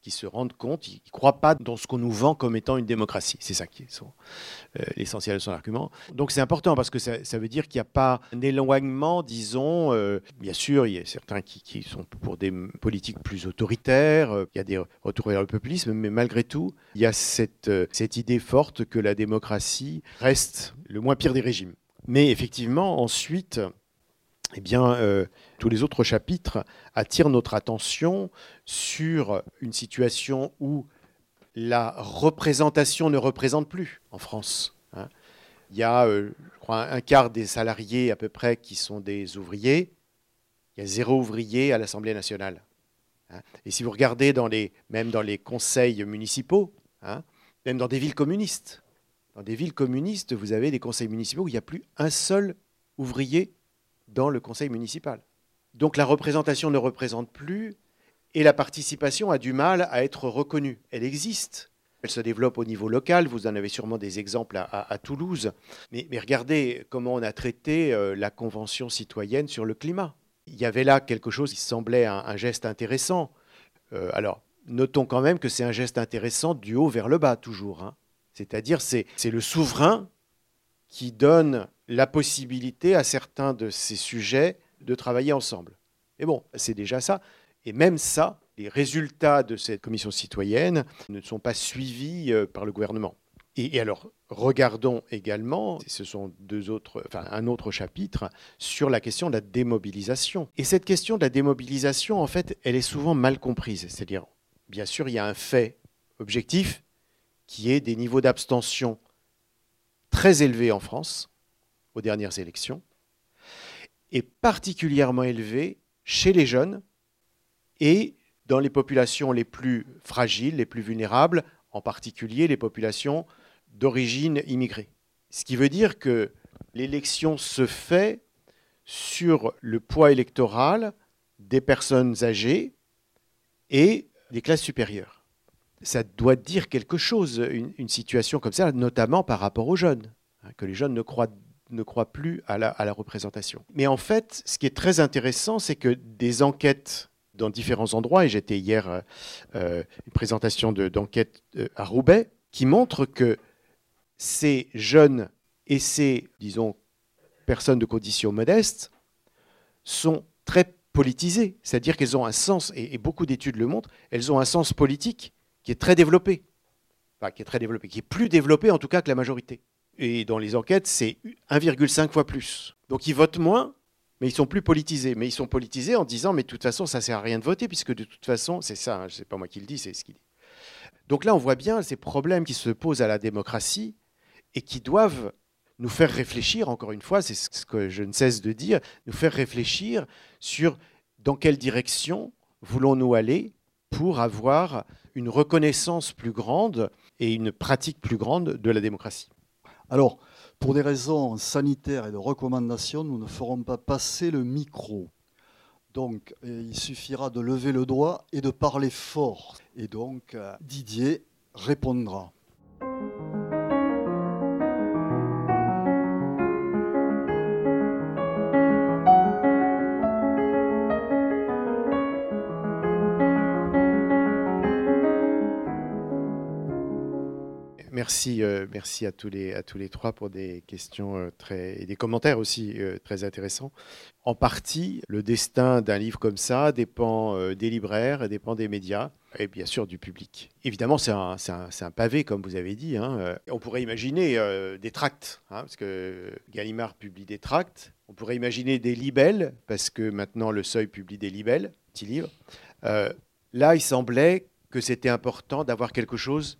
se rendent compte, ils ne croient pas dans ce qu'on nous vend comme étant une démocratie. C'est ça qui est euh, l'essentiel de son argument. Donc c'est important parce que ça, veut dire qu'il n'y a pas un éloignement, disons. Euh, bien sûr, il y a certains qui, sont pour des politiques plus autoritaires, euh, il y a des retours vers le populisme, mais malgré tout, il y a cette, cette idée forte que la démocratie reste le moins pire des régimes. Mais effectivement, ensuite, eh bien, euh, tous les autres chapitres attirent notre attention sur une situation où la représentation ne représente plus en France. Hein. Il y a, euh, je crois, un quart des salariés à peu près qui sont des ouvriers. Il y a zéro ouvrier à l'Assemblée nationale. Hein. Et si vous regardez même dans les conseils municipaux, hein, même dans des villes communistes, dans des villes communistes, vous avez des conseils municipaux où il n'y a plus un seul ouvrier dans le conseil municipal. Donc la représentation ne représente plus et la participation a du mal à être reconnue. Elle existe. Elle se développe au niveau local. Vous en avez sûrement des exemples à, Toulouse. Mais, regardez comment on a traité euh, la Convention citoyenne sur le climat. Il y avait là quelque chose qui semblait un, geste intéressant. Euh, alors, notons quand même que c'est un geste intéressant du haut vers le bas, toujours. Hein. C'est-à-dire, c'est le souverain qui donne la possibilité à certains de ces sujets de travailler ensemble. Et bon, c'est déjà ça. Et même ça, les résultats de cette commission citoyenne ne sont pas suivis euh, par le gouvernement. Et, alors, regardons également, ce sont deux autres, enfin, un autre chapitre sur la question de la démobilisation. Et cette question de la démobilisation, en fait, elle est souvent mal comprise. C'est-à-dire, bien sûr, il y a un fait objectif qui est des niveaux d'abstention très élevés en France, aux dernières élections, et particulièrement élevé chez les jeunes et dans les populations les plus fragiles, les plus vulnérables, en particulier les populations d'origine immigrée. Ce qui veut dire que l'élection se fait sur le poids électoral des personnes âgées et des classes supérieures. Ça doit dire quelque chose, une, situation comme ça, notamment par rapport aux jeunes, hein, que les jeunes ne croient, ne croient plus à la, à la représentation. Mais en fait, ce qui est très intéressant, c'est que des enquêtes dans différents endroits, et j'étais hier euh, euh, une présentation d'enquête euh, à Roubaix, qui montre que ces jeunes et ces, disons, personnes de conditions modestes sont très politisées, c'est-à-dire qu'elles ont un sens, et, beaucoup d'études le montrent, elles ont un sens politique qui est très développé, enfin qui est très développé, qui est plus développé en tout cas que la majorité. Et dans les enquêtes, c'est 1,5 fois plus. Donc ils votent moins, mais ils sont plus politisés. Mais ils sont politisés en disant, mais de toute façon, ça sert à rien de voter, puisque de toute façon, c'est ça, hein, c'est pas moi qui le dis, c'est ce qu'il dit. Donc là, on voit bien ces problèmes qui se posent à la démocratie et qui doivent nous faire réfléchir, encore une fois, c'est ce que je ne cesse de dire, nous faire réfléchir sur dans quelle direction voulons-nous aller pour avoir une reconnaissance plus grande et une pratique plus grande de la démocratie. Alors, pour des raisons sanitaires et de recommandation, nous ne ferons pas passer le micro. Donc, il suffira de lever le doigt et de parler fort. Et donc, euh, Didier répondra. Merci, euh, merci à tous, les, à tous les trois pour des questions euh, très, et des commentaires aussi euh, très intéressants. En partie, le destin d'un livre comme ça dépend des libraires, dépend des médias et bien sûr du public. Évidemment, c'est un, un, pavé, comme vous avez dit. Hein. On pourrait imaginer des tracts, hein, parce que Gallimard publie des tracts. On pourrait imaginer des libelles, parce que maintenant le Seuil publie des libelles, petits livres. là, il semblait que c'était important d'avoir quelque chose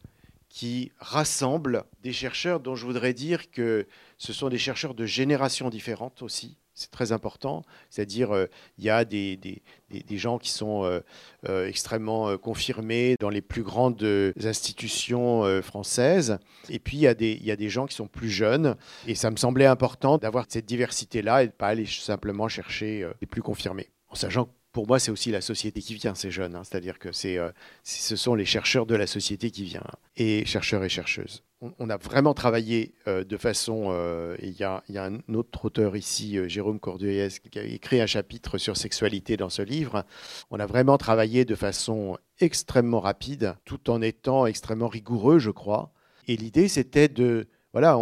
qui rassemble des chercheurs dont je voudrais dire que ce sont des chercheurs de générations différentes aussi. C'est très important. C'est-à-dire, euh, il y a des, des, des, gens qui sont euh, euh, extrêmement confirmés dans les plus grandes institutions françaises. Et puis, il y, a des, il y a des gens qui sont plus jeunes. Et ça me semblait important d'avoir cette diversité-là et de ne pas aller simplement chercher les plus confirmés. En sachant pour moi, c'est aussi la société qui vient, ces jeunes. Hein. C'est-à-dire que c'est, euh, ce sont les chercheurs de la société qui viennent, et chercheurs et chercheuses. On, a vraiment travaillé euh, de façon. Euh, il y, a un autre auteur ici, Jérôme Cordeliez, qui a écrit un chapitre sur sexualité dans ce livre. On a vraiment travaillé de façon extrêmement rapide, tout en étant extrêmement rigoureux, je crois. Et l'idée, c'était de. Voilà,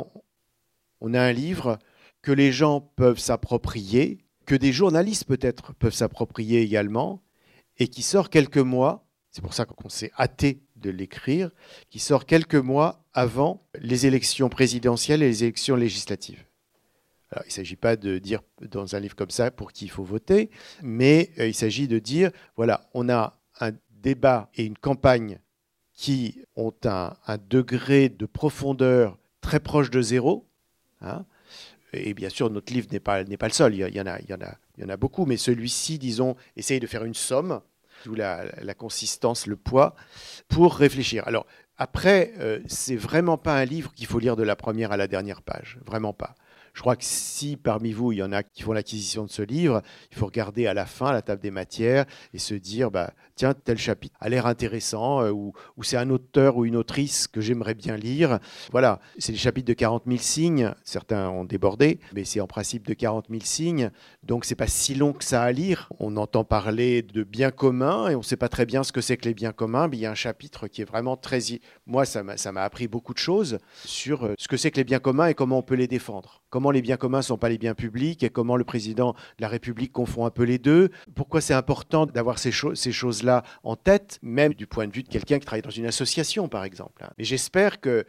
on a un livre que les gens peuvent s'approprier que des journalistes peut-être peuvent s'approprier également, et qui sort quelques mois, c'est pour ça qu'on s'est hâté de l'écrire, qui sort quelques mois avant les élections présidentielles et les élections législatives. il ne s'agit pas de dire dans un livre comme ça pour qui il faut voter, mais euh, il s'agit de dire, voilà, on a un débat et une campagne qui ont un, degré de profondeur très proche de zéro. Hein, et bien sûr, notre livre n'est pas, pas le seul, il y, en a, il, y en a, il y en a beaucoup, mais celui-ci, disons, essaye de faire une somme, d'où la, la, consistance, le poids, pour réfléchir. Alors, après, euh, c'est vraiment pas un livre qu'il faut lire de la première à la dernière page, vraiment pas. Je crois que si parmi vous, il y en a qui font l'acquisition de ce livre, il faut regarder à la fin la table des matières et se dire, bah, tiens, tel chapitre a l'air intéressant, euh, ou, c'est un auteur ou une autrice que j'aimerais bien lire. Voilà, c'est des chapitres de 40 000 signes, certains ont débordé, mais c'est en principe de 40 000 signes, donc c'est pas si long que ça à lire. On entend parler de biens communs et on ne sait pas très bien ce que c'est que les biens communs, mais il y a un chapitre qui est vraiment très... Moi, ça m'a appris beaucoup de choses sur euh, ce que c'est que les biens communs et comment on peut les défendre. Comment les biens communs ne sont pas les biens publics et comment le président de la République confond un peu les deux. Pourquoi c'est important d'avoir ces, ces choses-là en tête, même du point de vue de quelqu'un qui travaille dans une association, par exemple. Hein. Mais j'espère que,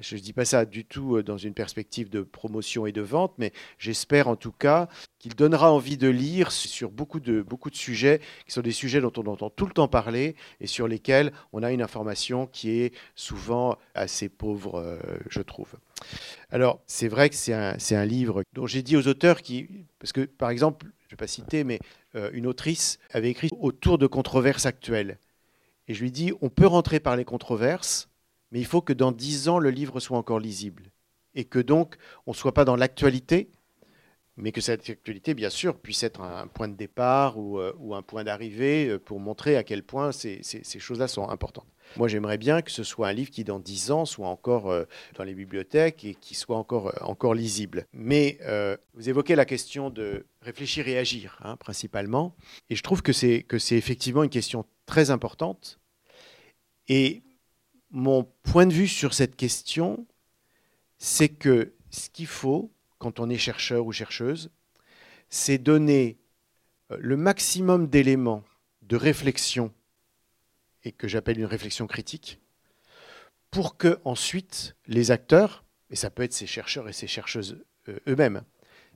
je ne dis pas ça du tout euh, dans une perspective de promotion et de vente, mais j'espère en tout cas qu'il donnera envie de lire sur beaucoup de, beaucoup de sujets, qui sont des sujets dont on entend tout le temps parler et sur lesquels on a une information qui est souvent assez pauvre, euh, je trouve. Alors, c'est vrai que c'est un, un, livre dont j'ai dit aux auteurs qui. Parce que, par exemple, je ne vais pas citer, mais une autrice avait écrit autour de controverses actuelles. Et je lui dis, on peut rentrer par les controverses, mais il faut que dans dix ans, le livre soit encore lisible. Et que donc, on ne soit pas dans l'actualité, mais que cette actualité, bien sûr, puisse être un point de départ ou, euh, un point d'arrivée euh, pour montrer à quel point ces, choses-là sont importantes. Moi, j'aimerais bien que ce soit un livre qui, dans dix ans, soit encore euh, dans les bibliothèques et qui soit encore, encore lisible. Mais vous évoquez la question de réfléchir et agir, hein, principalement. Et je trouve que c'est effectivement une question très importante. Et mon point de vue sur cette question, c'est que ce qu'il faut, quand on est chercheur ou chercheuse, c'est donner euh, le maximum d'éléments de réflexion, et que j'appelle une réflexion critique, pour que ensuite les acteurs, et ça peut être ces chercheurs et ces chercheuses euh, eux-mêmes,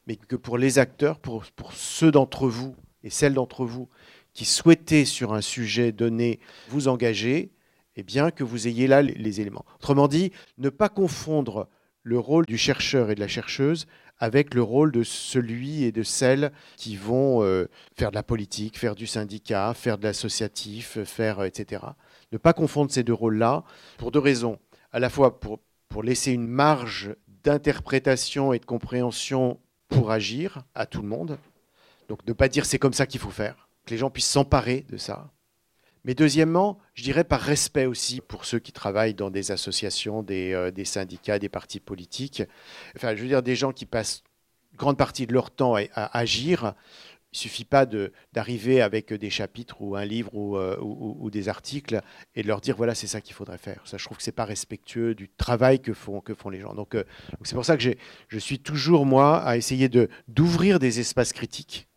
mais que pour les acteurs, pour, ceux d'entre vous et celles d'entre vous qui souhaitez sur un sujet donné vous engager, eh bien que vous ayez là les éléments. Autrement dit, ne pas confondre le rôle du chercheur et de la chercheuse avec le rôle de celui et de celle qui vont euh, faire de la politique, faire du syndicat, faire de l'associatif, faire euh, etc. Ne pas confondre ces deux rôles-là pour deux raisons. À la fois pour, pour laisser une marge d'interprétation et de compréhension pour agir à tout le monde. Donc ne pas dire c'est comme ça qu'il faut faire, que les gens puissent s'emparer de ça. Mais deuxièmement, je dirais par respect aussi pour ceux qui travaillent dans des associations, des, euh, syndicats, des partis politiques. Enfin, je veux dire, des gens qui passent grande partie de leur temps à, agir. Il ne suffit pas d'arriver avec des chapitres ou un livre euh, ou, des articles et de leur dire voilà, c'est ça qu'il faudrait faire. Ça, je trouve que ce n'est pas respectueux du travail que font, que font les gens. Donc, euh, c'est pour ça que je suis toujours, moi, à essayer d'ouvrir des espaces critiques,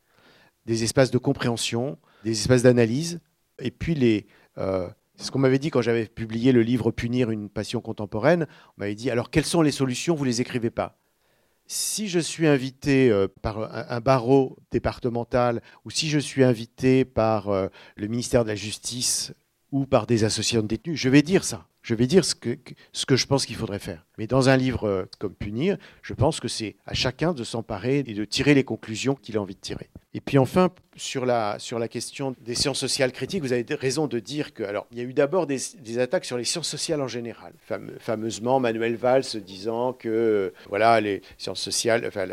des espaces de compréhension, des espaces d'analyse et puis, les, euh, c'est ce qu'on m'avait dit quand j'avais publié le livre Punir une passion contemporaine. On m'avait dit alors, quelles sont les solutions? Vous ne les écrivez pas. Si je suis invité euh, par un, barreau départemental ou si je suis invité par euh, le ministère de la Justice ou par des associations de détenus, je vais dire ça je vais dire ce que, je pense qu'il faudrait faire. Mais dans un livre euh, comme Punir, je pense que c'est à chacun de s'emparer et de tirer les conclusions qu'il a envie de tirer. Et puis enfin, sur la, sur la question des sciences sociales critiques, vous avez raison de dire que, alors, il y a eu d'abord des, attaques sur les sciences sociales en général. fameusement, Manuel Valls disant que, voilà, les sciences sociales, enfin,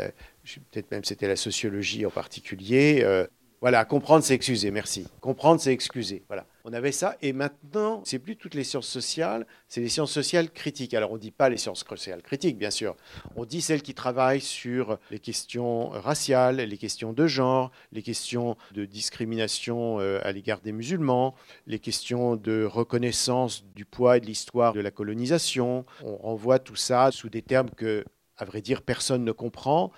peut-être même c'était la sociologie en particulier, euh, voilà, comprendre, c'est excuser, merci. Comprendre, c'est excuser. Voilà. On avait ça, et maintenant, c'est plus toutes les sciences sociales, c'est les sciences sociales critiques. Alors, on ne dit pas les sciences sociales critiques, bien sûr. On dit celles qui travaillent sur les questions raciales, les questions de genre, les questions de discrimination euh, à l'égard des musulmans, les questions de reconnaissance du poids et de l'histoire de la colonisation. On renvoie tout ça sous des termes que, à vrai dire, personne ne comprend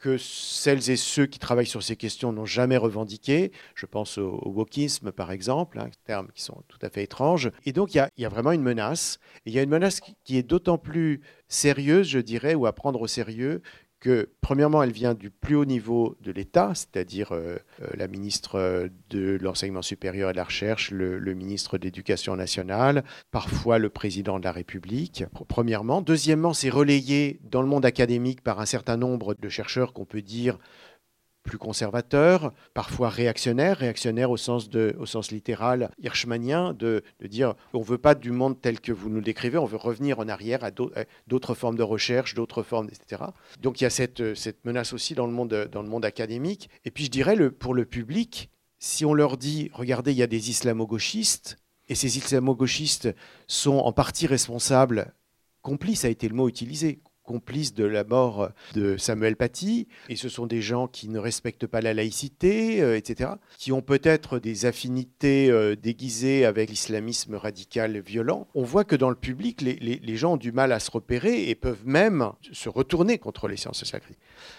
que celles et ceux qui travaillent sur ces questions n'ont jamais revendiqué. Je pense au, wokisme, par exemple, hein, termes qui sont tout à fait étranges. Et donc, il y, a, vraiment une menace. Et il y a une menace qui est d'autant plus sérieuse, je dirais, ou à prendre au sérieux, que, premièrement, elle vient du plus haut niveau de l'État, c'est-à-dire euh, euh, la ministre de l'Enseignement supérieur et de la Recherche, le, ministre de l'Éducation nationale, parfois le président de la République, premièrement. Deuxièmement, c'est relayé dans le monde académique par un certain nombre de chercheurs qu'on peut dire plus conservateur, parfois réactionnaire, réactionnaire au sens, de, au sens littéral hirschmanien, de, de dire on ne veut pas du monde tel que vous nous décrivez, on veut revenir en arrière à d'autres formes de recherche, d'autres formes, etc. Donc il y a cette, cette, menace aussi dans le, monde, dans le monde académique. Et puis je dirais, le, pour le public, si on leur dit, regardez, il y a des islamo-gauchistes, et ces islamo-gauchistes sont en partie responsables, complices a été le mot utilisé, complices de la mort de Samuel Paty, et ce sont des gens qui ne respectent pas la laïcité, euh, etc., qui ont peut-être des affinités euh, déguisées avec l'islamisme radical violent. On voit que dans le public, les, gens ont du mal à se repérer et peuvent même se retourner contre les sciences sociales.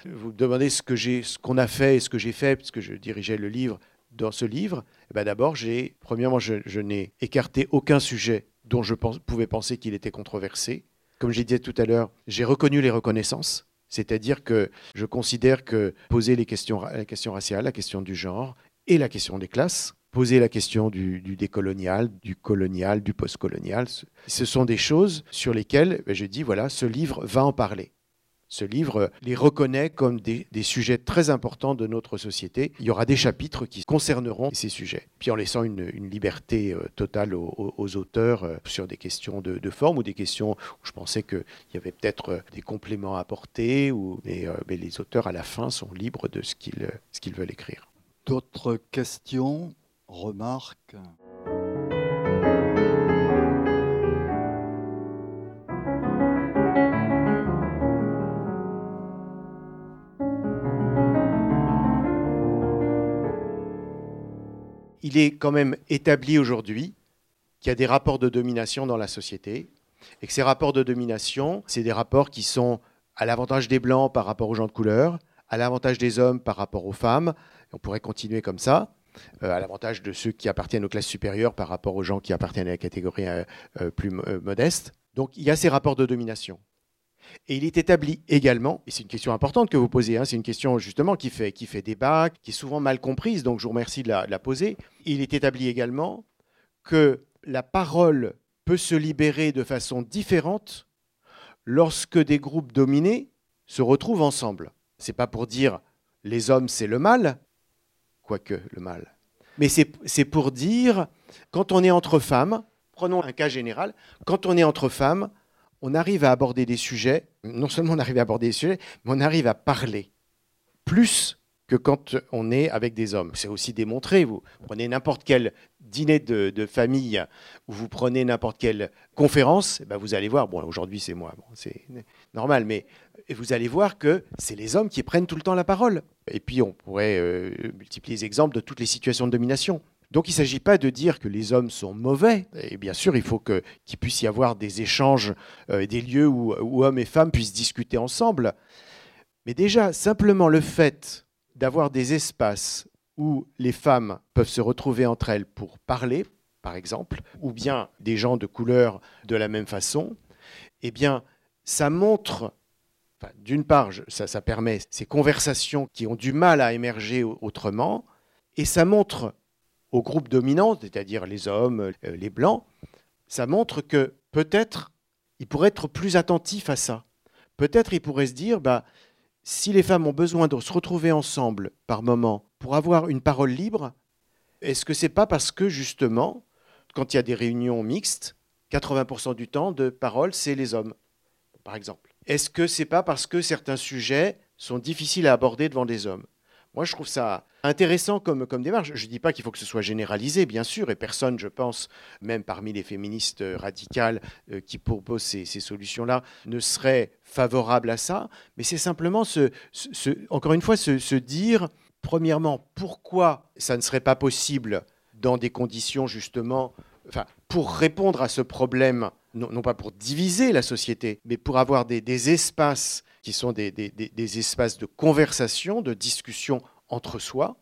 Vous me demandez ce qu'on a fait et ce que j'ai fait, puisque je dirigeais le livre. Dans ce livre, eh ben d'abord, premièrement, je, n'ai écarté aucun sujet dont je pouvais penser qu'il était controversé comme j'ai dit tout à l'heure, j'ai reconnu les reconnaissances. C'est-à-dire que je considère que poser les questions, la question raciale, la question du genre et la question des classes, poser la question du, décolonial, du colonial, du postcolonial, ce sont des choses sur lesquelles ben, je dis, voilà, ce livre va en parler. Ce livre les reconnaît comme des, sujets très importants de notre société. Il y aura des chapitres qui concerneront ces sujets, puis en laissant une, liberté euh, totale aux, auteurs euh, sur des questions de, forme ou des questions où je pensais qu'il y avait peut-être euh, des compléments à apporter, mais, les auteurs à la fin sont libres de ce qu'ils veulent écrire. D'autres questions, remarques? Il est quand même établi aujourd'hui qu'il y a des rapports de domination dans la société et que ces rapports de domination, c'est des rapports qui sont à l'avantage des blancs par rapport aux gens de couleur, à l'avantage des hommes par rapport aux femmes, on pourrait continuer comme ça, euh, à l'avantage de ceux qui appartiennent aux classes supérieures par rapport aux gens qui appartiennent à la catégorie euh, euh, plus modeste. Donc il y a ces rapports de domination. Et il est établi également, et c'est une question importante que vous posez, hein, c'est une question justement qui fait, qui fait débat, qui est souvent mal comprise, donc je vous remercie de la, poser. Il est établi également que la parole peut se libérer de façon différente lorsque des groupes dominés se retrouvent ensemble. C'est pas pour dire les hommes c'est le mal, quoique le mal, mais c'est pour dire quand on est entre femmes, prenons un cas général, quand on est entre femmes, on arrive à aborder des sujets, non seulement on arrive à aborder des sujets, mais on arrive à parler plus que quand on est avec des hommes. C'est aussi démontré, vous prenez n'importe quel dîner de, famille ou vous prenez n'importe quelle conférence, eh ben vous allez voir, bon aujourd'hui c'est moi, c'est normal, mais vous allez voir que c'est les hommes qui prennent tout le temps la parole. Et puis on pourrait euh, multiplier les exemples de toutes les situations de domination. Donc il ne s'agit pas de dire que les hommes sont mauvais. Et bien sûr, il faut qu'il puisse y avoir des échanges, euh, des lieux où, hommes et femmes puissent discuter ensemble. Mais déjà, simplement le fait d'avoir des espaces où les femmes peuvent se retrouver entre elles pour parler, par exemple, ou bien des gens de couleur de la même façon, eh bien, ça montre, d'une part, ça, ça permet ces conversations qui ont du mal à émerger autrement, et ça montre au groupe dominant, c'est-à-dire les hommes, euh, les blancs, ça montre que peut-être il pourrait être plus attentif à ça. Peut-être il pourrait se dire, bah, si les femmes ont besoin de se retrouver ensemble par moment pour avoir une parole libre, est-ce que c'est pas parce que justement, quand il y a des réunions mixtes, 80% du temps de parole, c'est les hommes, par exemple? Est-ce que c'est pas parce que certains sujets sont difficiles à aborder devant des hommes? Moi, je trouve ça intéressant comme, démarche. Je ne dis pas qu'il faut que ce soit généralisé, bien sûr, et personne, je pense, même parmi les féministes radicales euh, qui proposent ces, solutions-là, ne serait favorable à ça. Mais c'est simplement, encore une fois, se, dire, premièrement, pourquoi ça ne serait pas possible dans des conditions justement, enfin, pour répondre à ce problème, non, pas pour diviser la société, mais pour avoir des espaces qui sont des, espaces de conversation, de discussion entre soi,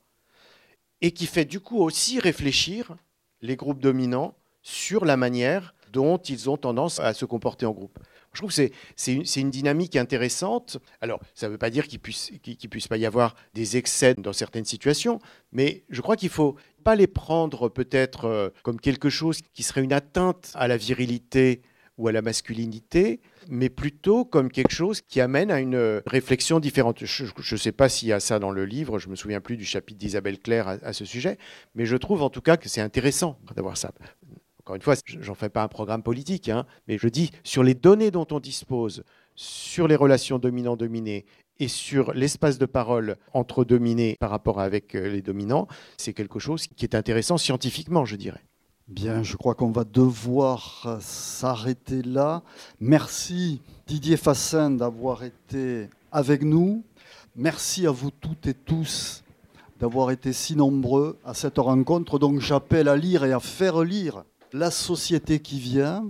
et qui fait du coup aussi réfléchir les groupes dominants sur la manière dont ils ont tendance à se comporter en groupe. Je trouve que c'est une, dynamique intéressante. Alors, ça ne veut pas dire qu'il puisse, qu puisse pas y avoir des excès dans certaines situations, mais je crois qu'il ne faut pas les prendre peut-être euh, comme quelque chose qui serait une atteinte à la virilité ou à la masculinité, mais plutôt comme quelque chose qui amène à une réflexion différente. Je ne sais pas s'il y a ça dans le livre, je ne me souviens plus du chapitre d'Isabelle Claire à, ce sujet, mais je trouve en tout cas que c'est intéressant d'avoir ça. Encore une fois, j'en fais pas un programme politique, hein, mais je dis sur les données dont on dispose, sur les relations dominant-dominé et sur l'espace de parole entre dominés par rapport avec euh, les dominants, c'est quelque chose qui est intéressant scientifiquement, je dirais. Bien, je crois qu'on va devoir s'arrêter là. Merci Didier Fassin d'avoir été avec nous. Merci à vous toutes et tous d'avoir été si nombreux à cette rencontre. Donc j'appelle à lire et à faire lire La société qui vient.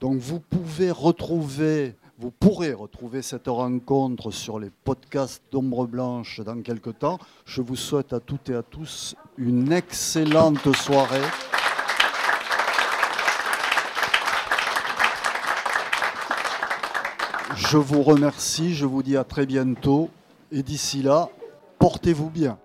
Donc vous pouvez retrouver, vous pourrez retrouver cette rencontre sur les podcasts d'Ombre Blanche dans quelques temps. Je vous souhaite à toutes et à tous une excellente soirée. Je vous remercie, je vous dis à très bientôt et d'ici là, portez-vous bien.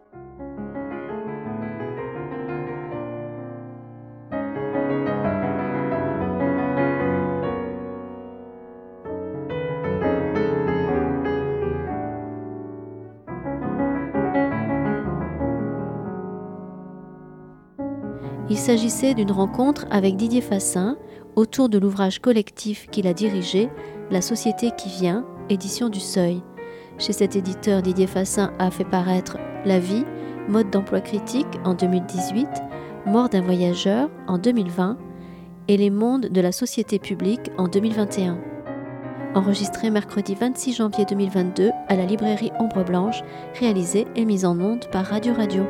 Il s'agissait d'une rencontre avec Didier Fassin autour de l'ouvrage collectif qu'il a dirigé la Société qui vient, édition du Seuil. Chez cet éditeur, Didier Fassin a fait paraître La vie, mode d'emploi critique en 2018, Mort d'un voyageur en 2020 et Les mondes de la société publique en 2021. Enregistré mercredi 26 janvier 2022 à la librairie Ombre Blanche, réalisé et mise en onde par Radio Radio.